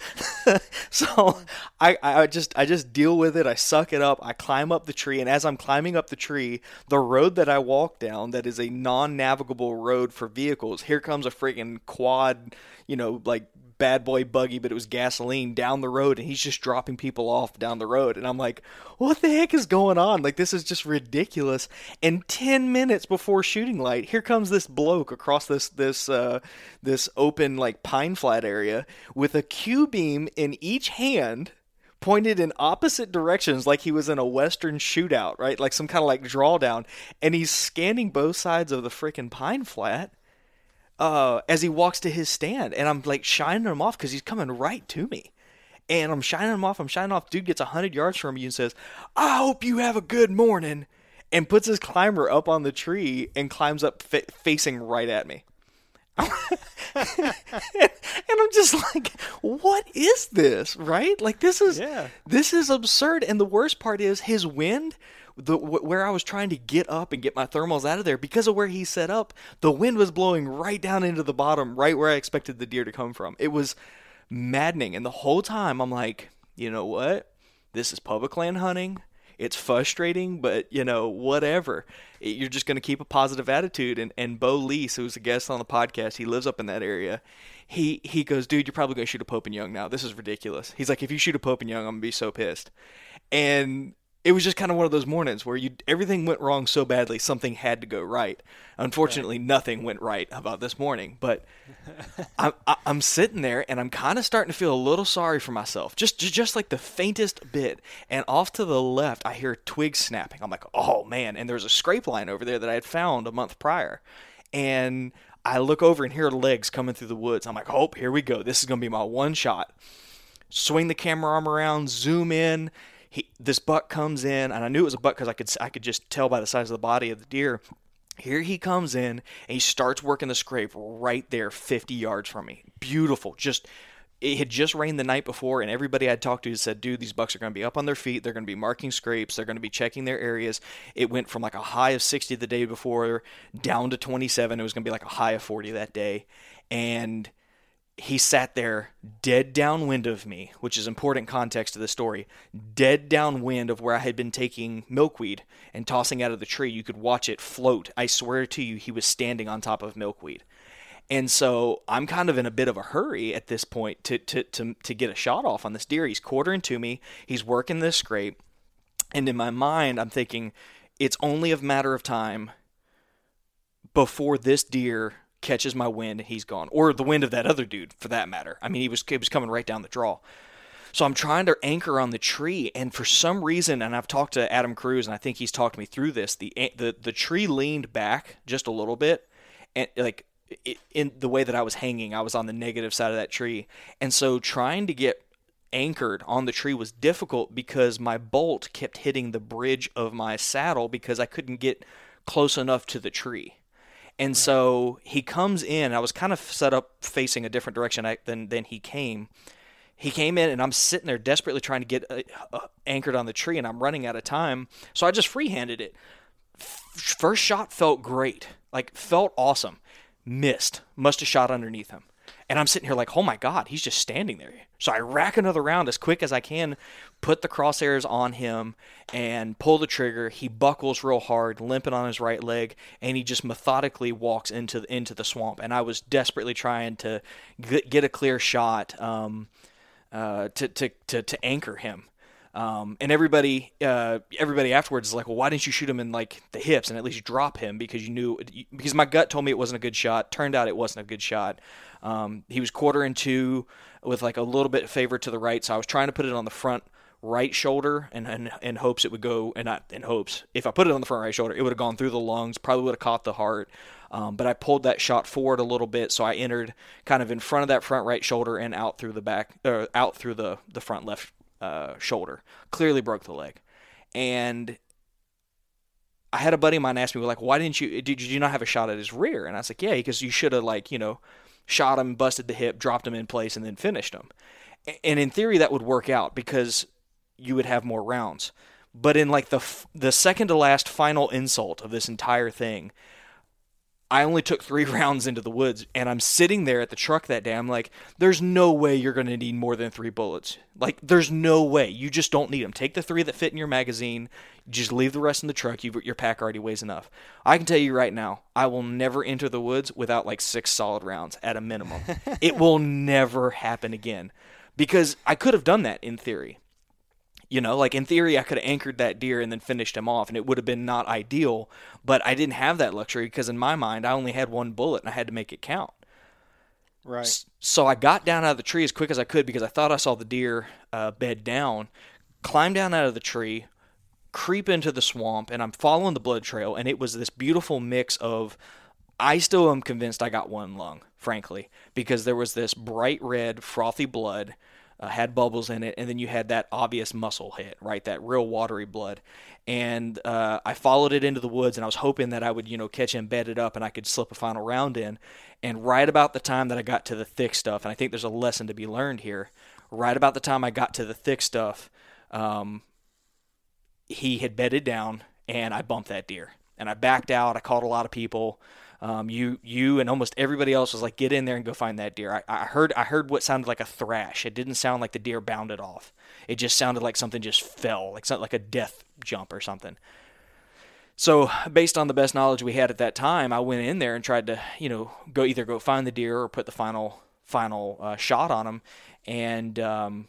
so I, I just I just deal with it. I suck it up. I climb up the tree, and as I'm climbing up the tree, the road that I walk down that is a non-navigable road for vehicles. Here comes a friggin' quad, you know, like bad boy buggy, but it was gasoline down the road, and he's just dropping people off down the road. And I'm like, what the heck is going on? Like, this is just ridiculous. And 10 minutes before shooting light, here comes this bloke across this, this, uh, this open, like, pine flat area with a Q beam in each hand pointed in opposite directions like he was in a western shootout, right? Like some kind of like drawdown. And he's scanning both sides of the freaking pine flat uh, as he walks to his stand, and I'm like shining him off because he's coming right to me. And I'm shining him off. I'm shining off. Dude gets 100 yards from me and says, I hope you have a good morning. And puts his climber up on the tree and climbs up fa- facing right at me. and I'm just like, what is this? Right? Like this is yeah. this is absurd. And the worst part is his wind the where I was trying to get up and get my thermals out of there because of where he set up, the wind was blowing right down into the bottom, right where I expected the deer to come from. It was maddening, and the whole time I'm like, you know what? This is public land hunting. It's frustrating, but you know, whatever. You're just going to keep a positive attitude. And and Bo Lease, who's a guest on the podcast, he lives up in that area. He he goes, dude, you're probably going to shoot a Pope and Young now. This is ridiculous. He's like, if you shoot a Pope and Young, I'm gonna be so pissed. And it was just kind of one of those mornings where you everything went wrong so badly something had to go right. Unfortunately right. nothing went right about this morning but I'm, I'm sitting there and i'm kind of starting to feel a little sorry for myself. Just just like the faintest bit. And off to the left i hear twigs snapping. I'm like oh man. And there's a scrape line over there that i had found a month prior. And i look over and hear legs coming through the woods. I'm like oh here we go. This is going to be my one shot. Swing the camera arm around zoom in he this buck comes in, and I knew it was a buck because I could I could just tell by the size of the body of the deer. Here he comes in and he starts working the scrape right there, 50 yards from me. Beautiful, just it had just rained the night before, and everybody I'd talked to said, dude, these bucks are going to be up on their feet. They're going to be marking scrapes. They're going to be checking their areas. It went from like a high of 60 the day before down to 27. It was going to be like a high of 40 that day. And he sat there dead downwind of me, which is important context to the story. Dead downwind of where I had been taking milkweed and tossing out of the tree. You could watch it float. I swear to you, he was standing on top of milkweed. And so I'm kind of in a bit of a hurry at this point to, to, to, to get a shot off on this deer. He's quartering to me, he's working this scrape. And in my mind, I'm thinking it's only a matter of time before this deer catches my wind he's gone, or the wind of that other dude for that matter. I mean, he was he was coming right down the draw. So I'm trying to anchor on the tree, and for some reason, and I've talked to Adam Cruz, and I think he's talked me through this. The the the tree leaned back just a little bit, and like in the way that I was hanging, I was on the negative side of that tree, and so trying to get anchored on the tree was difficult because my bolt kept hitting the bridge of my saddle because I couldn't get close enough to the tree. And so he comes in. I was kind of set up facing a different direction than than he came. He came in, and I'm sitting there desperately trying to get uh, uh, anchored on the tree, and I'm running out of time. So I just freehanded it. First shot felt great, like felt awesome. Missed. Must have shot underneath him. And I'm sitting here like, oh my God, he's just standing there. So I rack another round as quick as I can, put the crosshairs on him, and pull the trigger. He buckles real hard, limping on his right leg, and he just methodically walks into the, into the swamp. And I was desperately trying to get, a clear shot um, uh, to, to, to, to anchor him. Um, and everybody, uh, everybody afterwards is like, well, why didn't you shoot him in like the hips and at least drop him because you knew because my gut told me it wasn't a good shot. Turned out it wasn't a good shot. Um, he was quartering to with like a little bit of favor to the right, so I was trying to put it on the front right shoulder and in, in hopes it would go and not in hopes if I put it on the front right shoulder it would have gone through the lungs probably would have caught the heart. Um, but I pulled that shot forward a little bit so I entered kind of in front of that front right shoulder and out through the back uh, out through the the front left uh, shoulder. Clearly broke the leg. And I had a buddy of mine ask me like why didn't you did you not have a shot at his rear? And I was like yeah because you should have like you know shot him, busted the hip, dropped him in place, and then finished him. And in theory, that would work out because you would have more rounds. But in like the the second to last final insult of this entire thing, I only took three rounds into the woods, and I'm sitting there at the truck that day. I'm like, there's no way you're going to need more than three bullets. Like, there's no way. You just don't need them. Take the three that fit in your magazine. Just leave the rest in the truck. you your pack already weighs enough. I can tell you right now, I will never enter the woods without like six solid rounds at a minimum. it will never happen again because I could have done that in theory. You know, like in theory, I could have anchored that deer and then finished him off, and it would have been not ideal. But I didn't have that luxury because in my mind, I only had one bullet and I had to make it count. Right. So I got down out of the tree as quick as I could because I thought I saw the deer uh, bed down. Climbed down out of the tree, creep into the swamp, and I'm following the blood trail. And it was this beautiful mix of. I still am convinced I got one lung, frankly, because there was this bright red, frothy blood uh, had bubbles in it, and then you had that obvious muscle hit, right? That real watery blood. And uh, I followed it into the woods, and I was hoping that I would, you know, catch him bedded up, and I could slip a final round in. And right about the time that I got to the thick stuff, and I think there's a lesson to be learned here. Right about the time I got to the thick stuff, um, he had bedded down, and I bumped that deer. And I backed out. I called a lot of people. Um, you you and almost everybody else was like, get in there and go find that deer. I, I heard I heard what sounded like a thrash. It didn't sound like the deer bounded off. It just sounded like something just fell, like like a death jump or something. So, based on the best knowledge we had at that time, I went in there and tried to, you know, go either go find the deer or put the final final uh, shot on him. And um,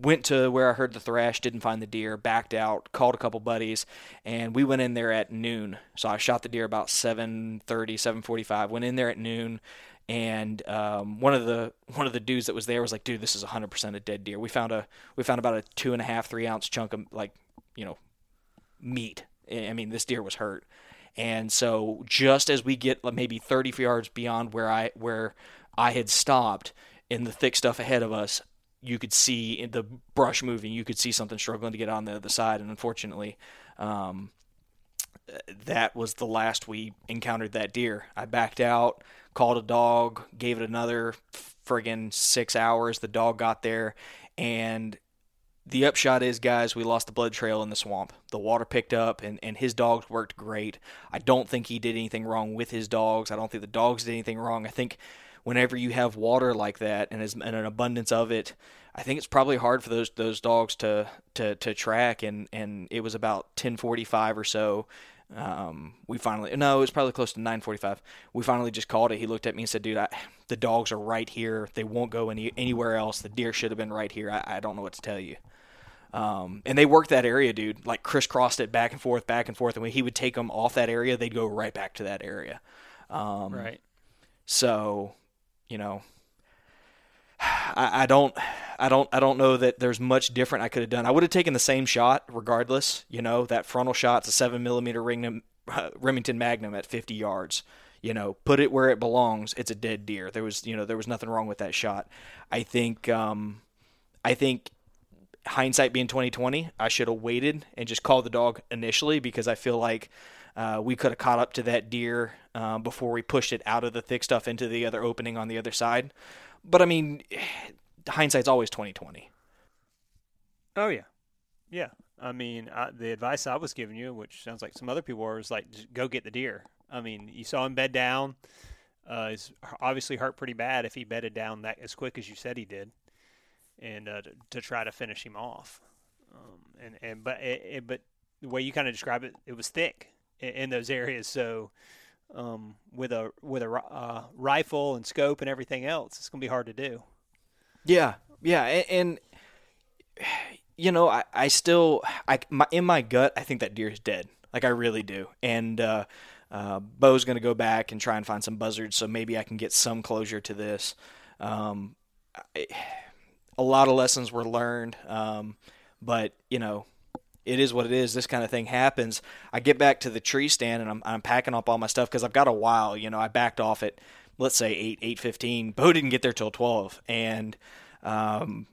went to where I heard the thrash, didn't find the deer, backed out, called a couple buddies, and we went in there at noon. So I shot the deer about 7:30, 7:45. Went in there at noon, and um, one of the one of the dudes that was there was like, "Dude, this is 100% a dead deer." We found a we found about a two and a half, three ounce chunk of like, you know, meat. I mean, this deer was hurt, and so just as we get maybe 30 yards beyond where I where I had stopped in the thick stuff ahead of us, you could see in the brush moving, you could see something struggling to get on the other side, and unfortunately, um, that was the last we encountered that deer. I backed out, called a dog, gave it another friggin' six hours. The dog got there, and the upshot is, guys, we lost the blood trail in the swamp. The water picked up, and, and his dogs worked great. I don't think he did anything wrong with his dogs. I don't think the dogs did anything wrong. I think whenever you have water like that and, as, and an abundance of it, I think it's probably hard for those those dogs to to, to track. And, and it was about 10:45 or so um, we finally no, it was probably close to 9:45. We finally just called it. He looked at me and said, "Dude, I, the dogs are right here. They won't go any anywhere else. The deer should have been right here. I, I don't know what to tell you." Um, and they worked that area, dude. Like crisscrossed it back and forth, back and forth. And when he would take them off that area, they'd go right back to that area. Um, Right. so, you know, I, I don't, I don't, I don't know that there's much different I could have done. I would have taken the same shot regardless. You know, that frontal shot's a seven millimeter uh, Remington Magnum at 50 yards. You know, put it where it belongs. It's a dead deer. There was, you know, there was nothing wrong with that shot. I think, um, I think hindsight being 2020, I should have waited and just called the dog initially because I feel like uh, we could have caught up to that deer uh, before we pushed it out of the thick stuff into the other opening on the other side. But I mean, hindsight's always 2020. Oh yeah, yeah. I mean, I, the advice I was giving you, which sounds like some other people were, was like, go get the deer. I mean, you saw him bed down. Uh, he's obviously hurt pretty bad if he bedded down that as quick as you said he did, and uh, to, to try to finish him off. Um, and and but it, it, but the way you kind of describe it, it was thick in, those areas. So um, with a with a uh, rifle and scope and everything else, it's gonna be hard to do. Yeah, yeah, and, and you know, I, I still, I my, in my gut, I think that deer is dead. Like I really do, and uh, uh, Bo's going to go back and try and find some buzzards, so maybe I can get some closure to this. Um, I, a lot of lessons were learned, um, but you know, it is what it is. This kind of thing happens. I get back to the tree stand and I'm, I'm packing up all my stuff because I've got a while. You know, I backed off at let's say eight eight fifteen. Bo didn't get there till twelve, and um,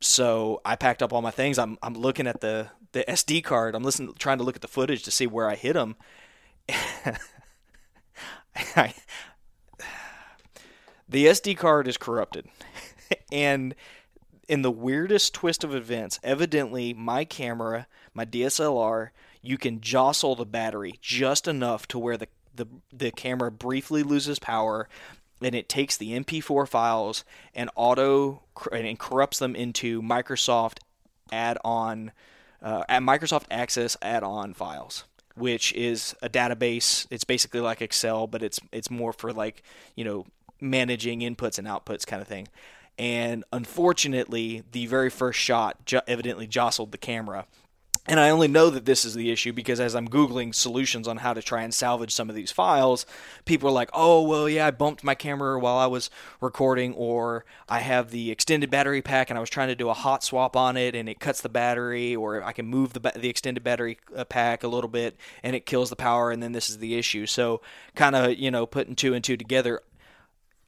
so I packed up all my things. I'm I'm looking at the the SD card. I'm listening, trying to look at the footage to see where I hit him. The SD card is corrupted, and in the weirdest twist of events, evidently my camera, my DSLR, you can jostle the battery just enough to where the the, the camera briefly loses power and it takes the MP4 files and auto and corrupts them into Microsoft add-on uh, Microsoft Access add-on files, which is a database. It's basically like Excel, but it's it's more for like you know managing inputs and outputs kind of thing. And unfortunately, the very first shot jo- evidently jostled the camera. And I only know that this is the issue because as I'm Googling solutions on how to try and salvage some of these files, people are like, oh, well, yeah, I bumped my camera while I was recording, or I have the extended battery pack and I was trying to do a hot swap on it and it cuts the battery, or I can move the, the extended battery uh, pack a little bit and it kills the power, and then this is the issue. So, kind of, you know, putting two and two together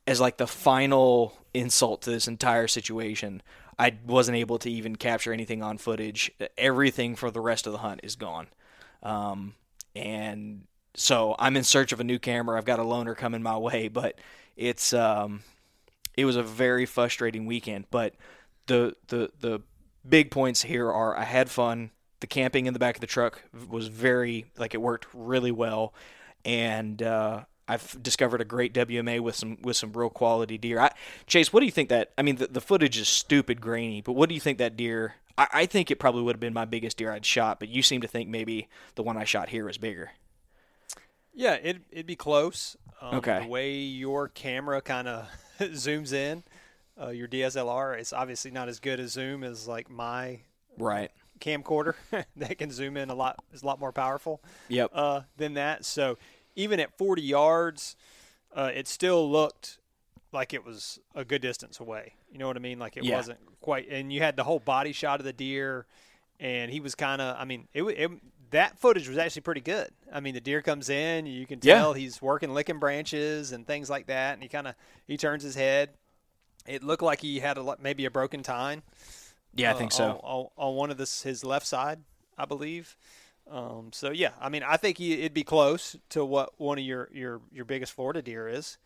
as like the final insult to this entire situation. I wasn't able to even capture anything on footage. Everything for the rest of the hunt is gone. Um, and so I'm in search of a new camera. I've got a loaner coming my way, but it's um, it was a very frustrating weekend. But the the the big points here are I had fun. The camping in the back of the truck was very like it worked really well, and uh, I've discovered a great WMA with some with some real quality deer. I, Chase, what do you think that? I mean, the, the footage is stupid grainy, but what do you think that deer? I, I think it probably would have been my biggest deer I'd shot, but you seem to think maybe the one I shot here was bigger. Yeah, it it'd be close. Um, Okay. The way your camera kind of zooms in, uh, your DSLR, it's obviously not as good a zoom as like my Right. camcorder that can zoom in a lot is a lot more powerful Yep. uh, than that. So even at 40 yards, uh, it still looked like it was a good distance away. You know what I mean? Like it Yeah. wasn't quite. And you had the whole body shot of the deer, and he was kind of. I mean, it, it that footage was actually pretty good. I mean, the deer comes in, you can Yeah. tell he's working licking branches and things like that, and he kind of he turns his head. It looked like he had a maybe a broken tine yeah, I uh, think so. On, on, on one of this his left side, I believe. Um, so yeah, I mean, I think he, it'd be close to what one of your your your biggest Florida deer is.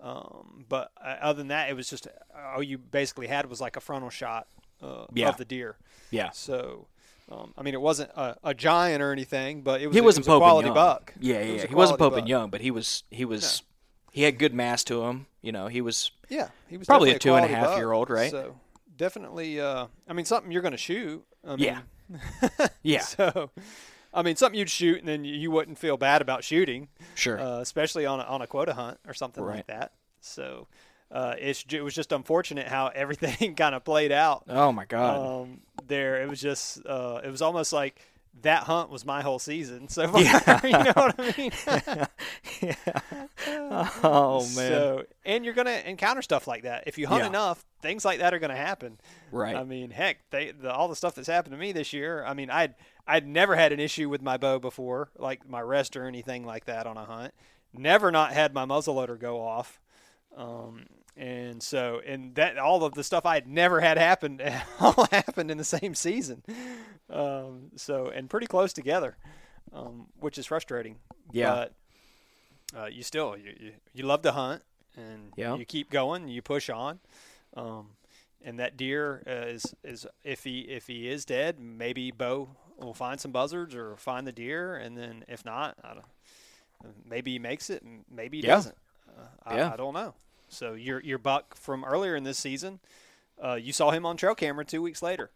Um, but uh, other than that, it was just all you basically had was like a frontal shot uh, Yeah. of the deer. Yeah. So. Um, I mean, it wasn't a, a giant or anything, but it was, He wasn't was a quality young. buck. Yeah, yeah. was yeah. He wasn't Pope buck. young, but he was he was he had good mass to him. You know, he was Yeah, he was Probably a two and a half buck. year old, right? So definitely, uh, I mean, something you're going to shoot. I mean, Yeah. yeah. So, I mean, something you'd shoot and then you wouldn't feel bad about shooting. Sure. Uh, especially on a, on a quota hunt or something Right. like that. So uh, it's, it was just unfortunate how everything kind of played out. oh my God. Um, there, it was just, uh, it was almost like that hunt was my whole season so far. you know what I mean? yeah. oh man. So, and you're gonna encounter stuff like that if you hunt Yeah. enough. Things like that are gonna happen. right. I mean, heck, they the, all the stuff that's happened to me this year. I mean, I'd I'd never had an issue with my bow before, like my rest or anything like that on a hunt. Never not had my muzzleloader go off. Um, and so, and that all of the stuff I had never had happen, all happened in the same season. Um, so, and pretty close together, um, which is frustrating. Yeah. But uh, you still you, you you love to hunt, and Yeah. you keep going, you push on. Um, and that deer uh, is is if he if he is dead, maybe Bo will find some buzzards or find the deer, and then if not, I don't, maybe he makes it, and maybe he Yeah. doesn't. Uh, I, Yeah. I don't know. So your your buck from earlier in this season, uh, you saw him on trail camera two weeks later.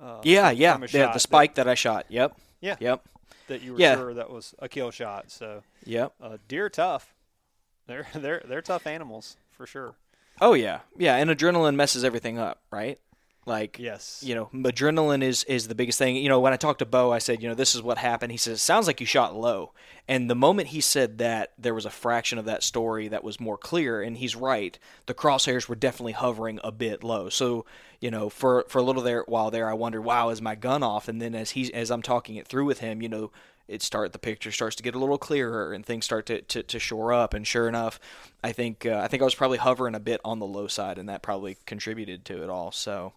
Uh, yeah, yeah. The, the spike that I shot. Yep. Yeah. Yep. that you were Yeah. sure that was a kill shot. So Yep. uh, deer tough. They're they're they're tough animals for sure. Oh yeah. Yeah, and adrenaline messes everything up, right? Like Yes. you know, adrenaline is is the biggest thing. You know, when I talked to Bo, I said, you know, this is what happened. He says, it sounds like you shot low. And the moment he said that, there was a fraction of that story that was more clear, and he's right. The crosshairs were definitely hovering a bit low. So, you know, for for a little there while there, I wondered, wow, is my gun off? And then as he as I'm talking it through with him, you know, it start the picture starts to get a little clearer and things start to, to, to shore up. And sure enough, I think uh, I think I was probably hovering a bit on the low side, and that probably contributed to it all. So.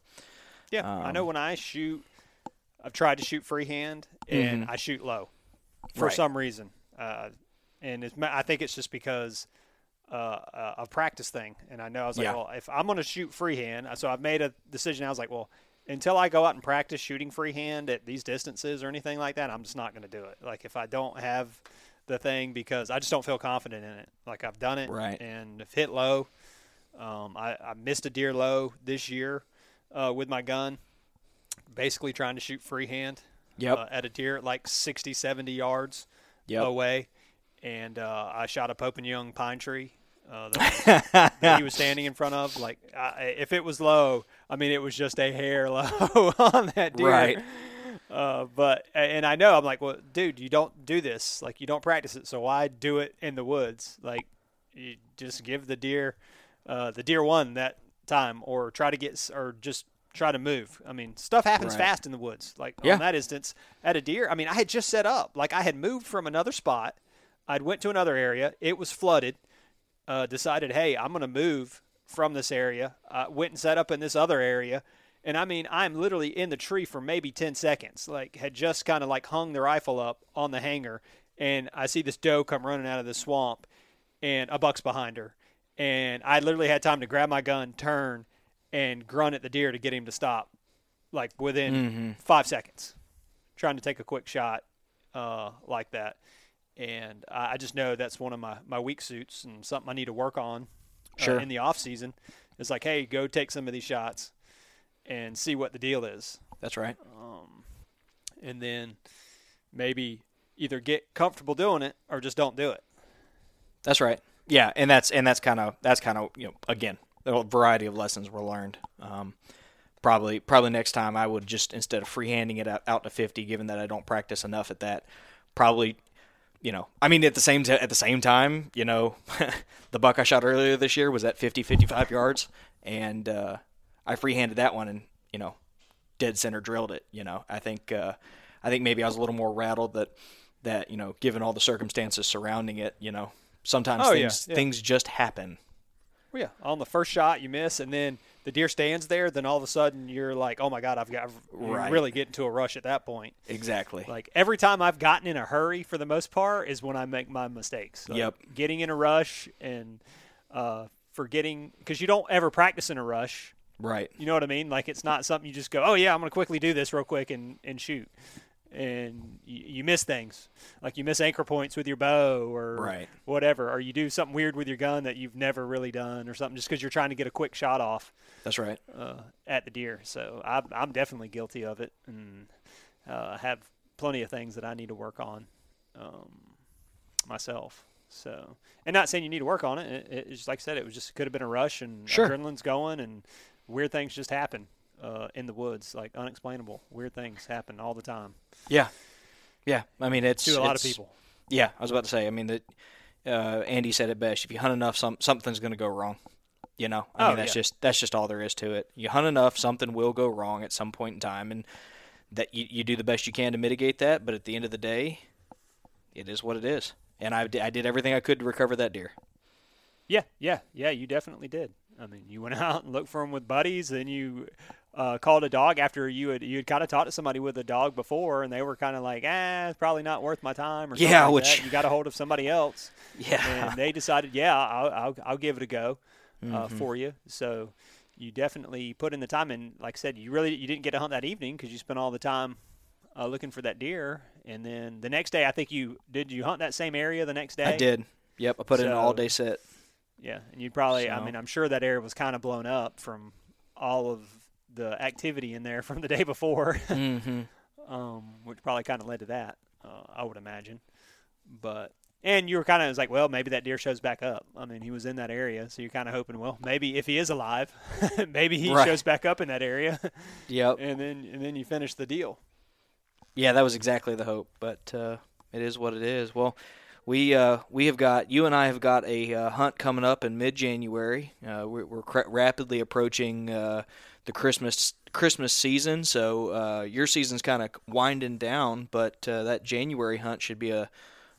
Yeah, I Um, know when I shoot, I've tried to shoot freehand and I shoot low for Mm-hmm. Right. some reason, uh, and it's, I think it's just because uh, uh, a practice thing. And I know I was like, Yeah. well, if I'm going to shoot freehand, so I've made a decision. I was like, well, until I go out and practice shooting freehand at these distances or anything like that, I'm just not going to do it. Like if I don't have the thing because I just don't feel confident in it. Like I've done it Right. and if hit low. Um, I, I missed a deer low this year uh, with my gun, basically trying to shoot freehand Yep. uh, at a deer at like 60, 70 yards Yep. away. And uh, I shot a Pope and Young pine tree uh, that, that he was standing in front of. Like, I, if it was low, I mean, it was just a hair low on that deer. Right. Uh, but and I know I'm like, well, dude, you don't do this. Like, you don't practice it, so why do it in the woods? Like, you just give the deer, uh, the deer one that time, or try to get, or just try to move. I mean, stuff happens Right. fast in the woods. Like Yeah. on that instance, at a deer, I mean, I had just set up. Like, I had moved from another spot. I'd went to another area. It was flooded. Uh, decided, hey, I'm going to move from this area. Uh, went and set up in this other area. And I mean, I'm literally in the tree for maybe 10 seconds. Like, had just kind of like hung the rifle up on the hanger. And I see this doe come running out of the swamp, and a buck's behind her. And I literally had time to grab my gun, turn, and grunt at the deer to get him to stop, like within five seconds, trying to take a quick shot uh, like that. And I I just know that's one of my, my weak suits and something I need to work on uh, in the off season. It's like, hey, go take some of these shots and see what the deal is, That's right. and then maybe either get comfortable doing it or just don't do it. That's right. Yeah, and that's and that's kind of that's kind of you know again a variety of lessons were learned. Um, probably probably next time I would just instead of freehanding it out, out to fifty, given that I don't practice enough at that, probably you know I mean at the same t- at the same time you know the buck I shot earlier this year was at 50 55 yards and uh, I freehanded that one and you know dead center drilled it. You know I think uh, I think maybe I was a little more rattled that that you know given all the circumstances surrounding it you know sometimes Oh, things yeah. things just happen. Well, yeah, on the first shot you miss, and then the deer stands there. Then all of a sudden you're like, oh my god, I've got Right. really get into a rush at that point. Exactly. Like every time I've gotten in a hurry, for the most part, is when I make my mistakes. Like, Yep. Getting in a rush and uh, forgetting because you don't ever practice in a rush. right. You know what I mean? Like it's not something you just go, oh yeah, I'm gonna quickly do this real quick and and shoot, and you, you miss things like you miss anchor points with your bow or Right. whatever, or you do something weird with your gun that you've never really done or something just because you're trying to get a quick shot off That's right. uh, at the deer. So I'm I'm definitely guilty of it and uh, have plenty of things that I need to work on um, myself. So, and not saying you need to work on it. It, it just like I said, it was just could have been a rush and Sure. adrenaline's going and weird things just happen uh, in the woods, like unexplainable weird things happen all the time Yeah, yeah. I mean, it's to a lot of people. Yeah, I was about to say. I mean, that uh, Andy said it best. If you hunt enough, some something's going to go wrong. You know, I Oh, mean, that's yeah. just that's just all there is to it. You hunt enough, something will go wrong at some point in time, and that you, you do the best you can to mitigate that. But at the end of the day, it is what it is. And I, di- I did everything I could to recover that deer. Yeah, yeah, yeah. You definitely did. I mean, you went out and looked for them with buddies, then you uh, called a dog after you had you had kind of talked to somebody with a dog before, and they were kind of like, ah, it's probably not worth my time, or something Yeah, like which- that. you got a hold of somebody else, Yeah, and they decided, yeah, I'll I'll, I'll give it a go uh, Mm-hmm. for you. So you definitely put in the time, and like I said, you really you didn't get to hunt that evening because you spent all the time uh, looking for that deer, and then the next day, I think you did you hunt that same area the next day? I did. Yep, I put in an all day set. Yeah, and you'd probably, I mean, I'm sure that area was kind of blown up from all of the activity in there from the day before, Mm-hmm. um, which probably kind of led to that, uh, I would imagine. But and you were kind of like, well, maybe that deer shows back up. I mean, he was in that area, so you're kind of hoping, well, maybe if he is alive, maybe he Right. shows back up in that area, Yep. and then and then you finish the deal. Yeah, that was exactly the hope, but uh, it is what it is. Well, we uh, we have got you and I have got a uh, hunt coming up in mid January. Uh, we're we're cra- rapidly approaching uh, the Christmas Christmas season, so uh, your season's kind of winding down, but uh, that January hunt should be a-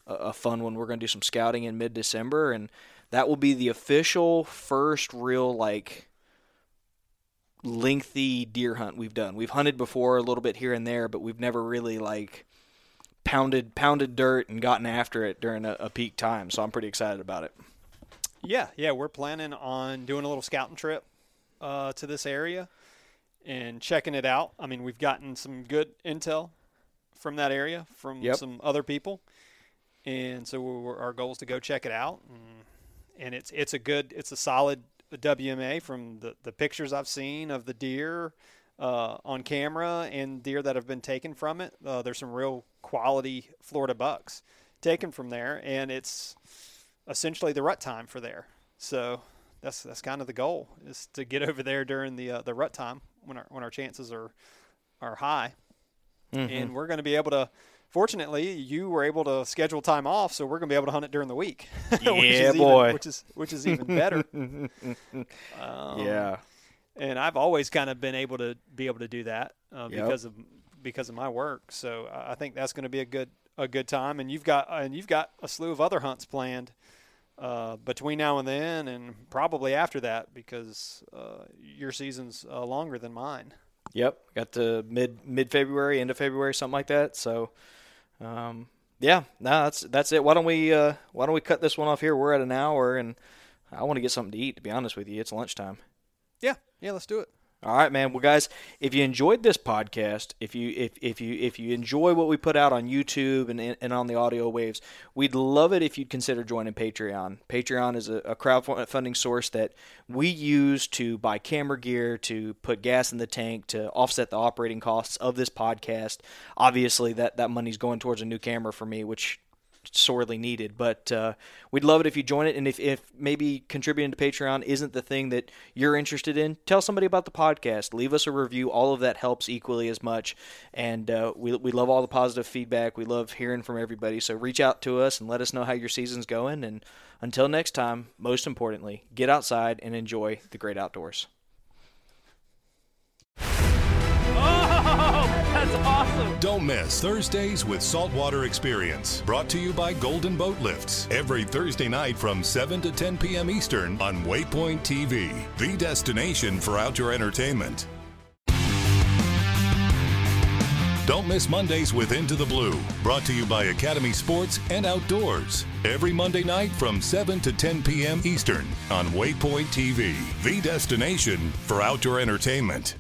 a fun one. We're going to do some scouting in mid December, and that will be the official first real like lengthy deer hunt we've done. We've hunted before a little bit here and there, but we've never really like pounded pounded dirt and gotten after it during a, a peak time. So I'm pretty excited about it. Yeah, yeah, we're planning on doing a little scouting trip uh, to this area and checking it out. I mean, we've gotten some good intel from that area from Yep. some other people, and so we're, our goal is to go check it out. And, and it's it's a good, it's a solid WMA from the the pictures I've seen of the deer. Uh, on camera and deer that have been taken from it. Uh, there's some real quality Florida bucks taken from there, and it's essentially the rut time for there. So that's that's kind of the goal is to get over there during the uh, the rut time when our when our chances are are high, Mm-hmm. and we're going to be able to. Fortunately, you were able to schedule time off, so we're going to be able to hunt it during the week. which Yeah, even- boy. which is which is even better. Um, yeah. And I've always kind of been able to be able to do that uh, Yep. because of because of my work. So I I think that's going to be a good a good time. And you've got and you've got a slew of other hunts planned uh, between now and then, and probably after that because uh, your season's uh, longer than mine. Yep. Got to mid mid February, end of February, something like that. So, um, yeah. No, that's that's it. Why don't we uh, why don't we cut this one off here? We're at an hour, and I want to get something to eat. To be honest with you, it's lunchtime. Yeah, yeah, let's do it. All right, man. Well, guys, if you enjoyed this podcast, if you if, if you if you enjoy what we put out on YouTube and and on the audio waves, we'd love it if you'd consider joining Patreon. Patreon is a, a crowdfunding source that we use to buy camera gear, to put gas in the tank, to offset the operating costs of this podcast. Obviously, that that money's going towards a new camera for me, which sorely needed. But uh, we'd love it if you join it. And if, if maybe contributing to Patreon isn't the thing that you're interested in, tell somebody about the podcast. Leave us a review. All of that helps equally as much. And uh, we, we love all the positive feedback. We love hearing from everybody. So reach out to us and let us know how your season's going. And until next time, most importantly, get outside and enjoy the great outdoors. Don't miss Thursdays with Saltwater Experience, brought to you by Golden Boat Lifts. Every Thursday night from 7 to 10 p.m. Eastern on Waypoint TV, the destination for outdoor entertainment. Don't miss Mondays with Into the Blue, brought to you by Academy Sports and Outdoors. Every Monday night from 7 to 10 p.m. Eastern on Waypoint TV, the destination for outdoor entertainment.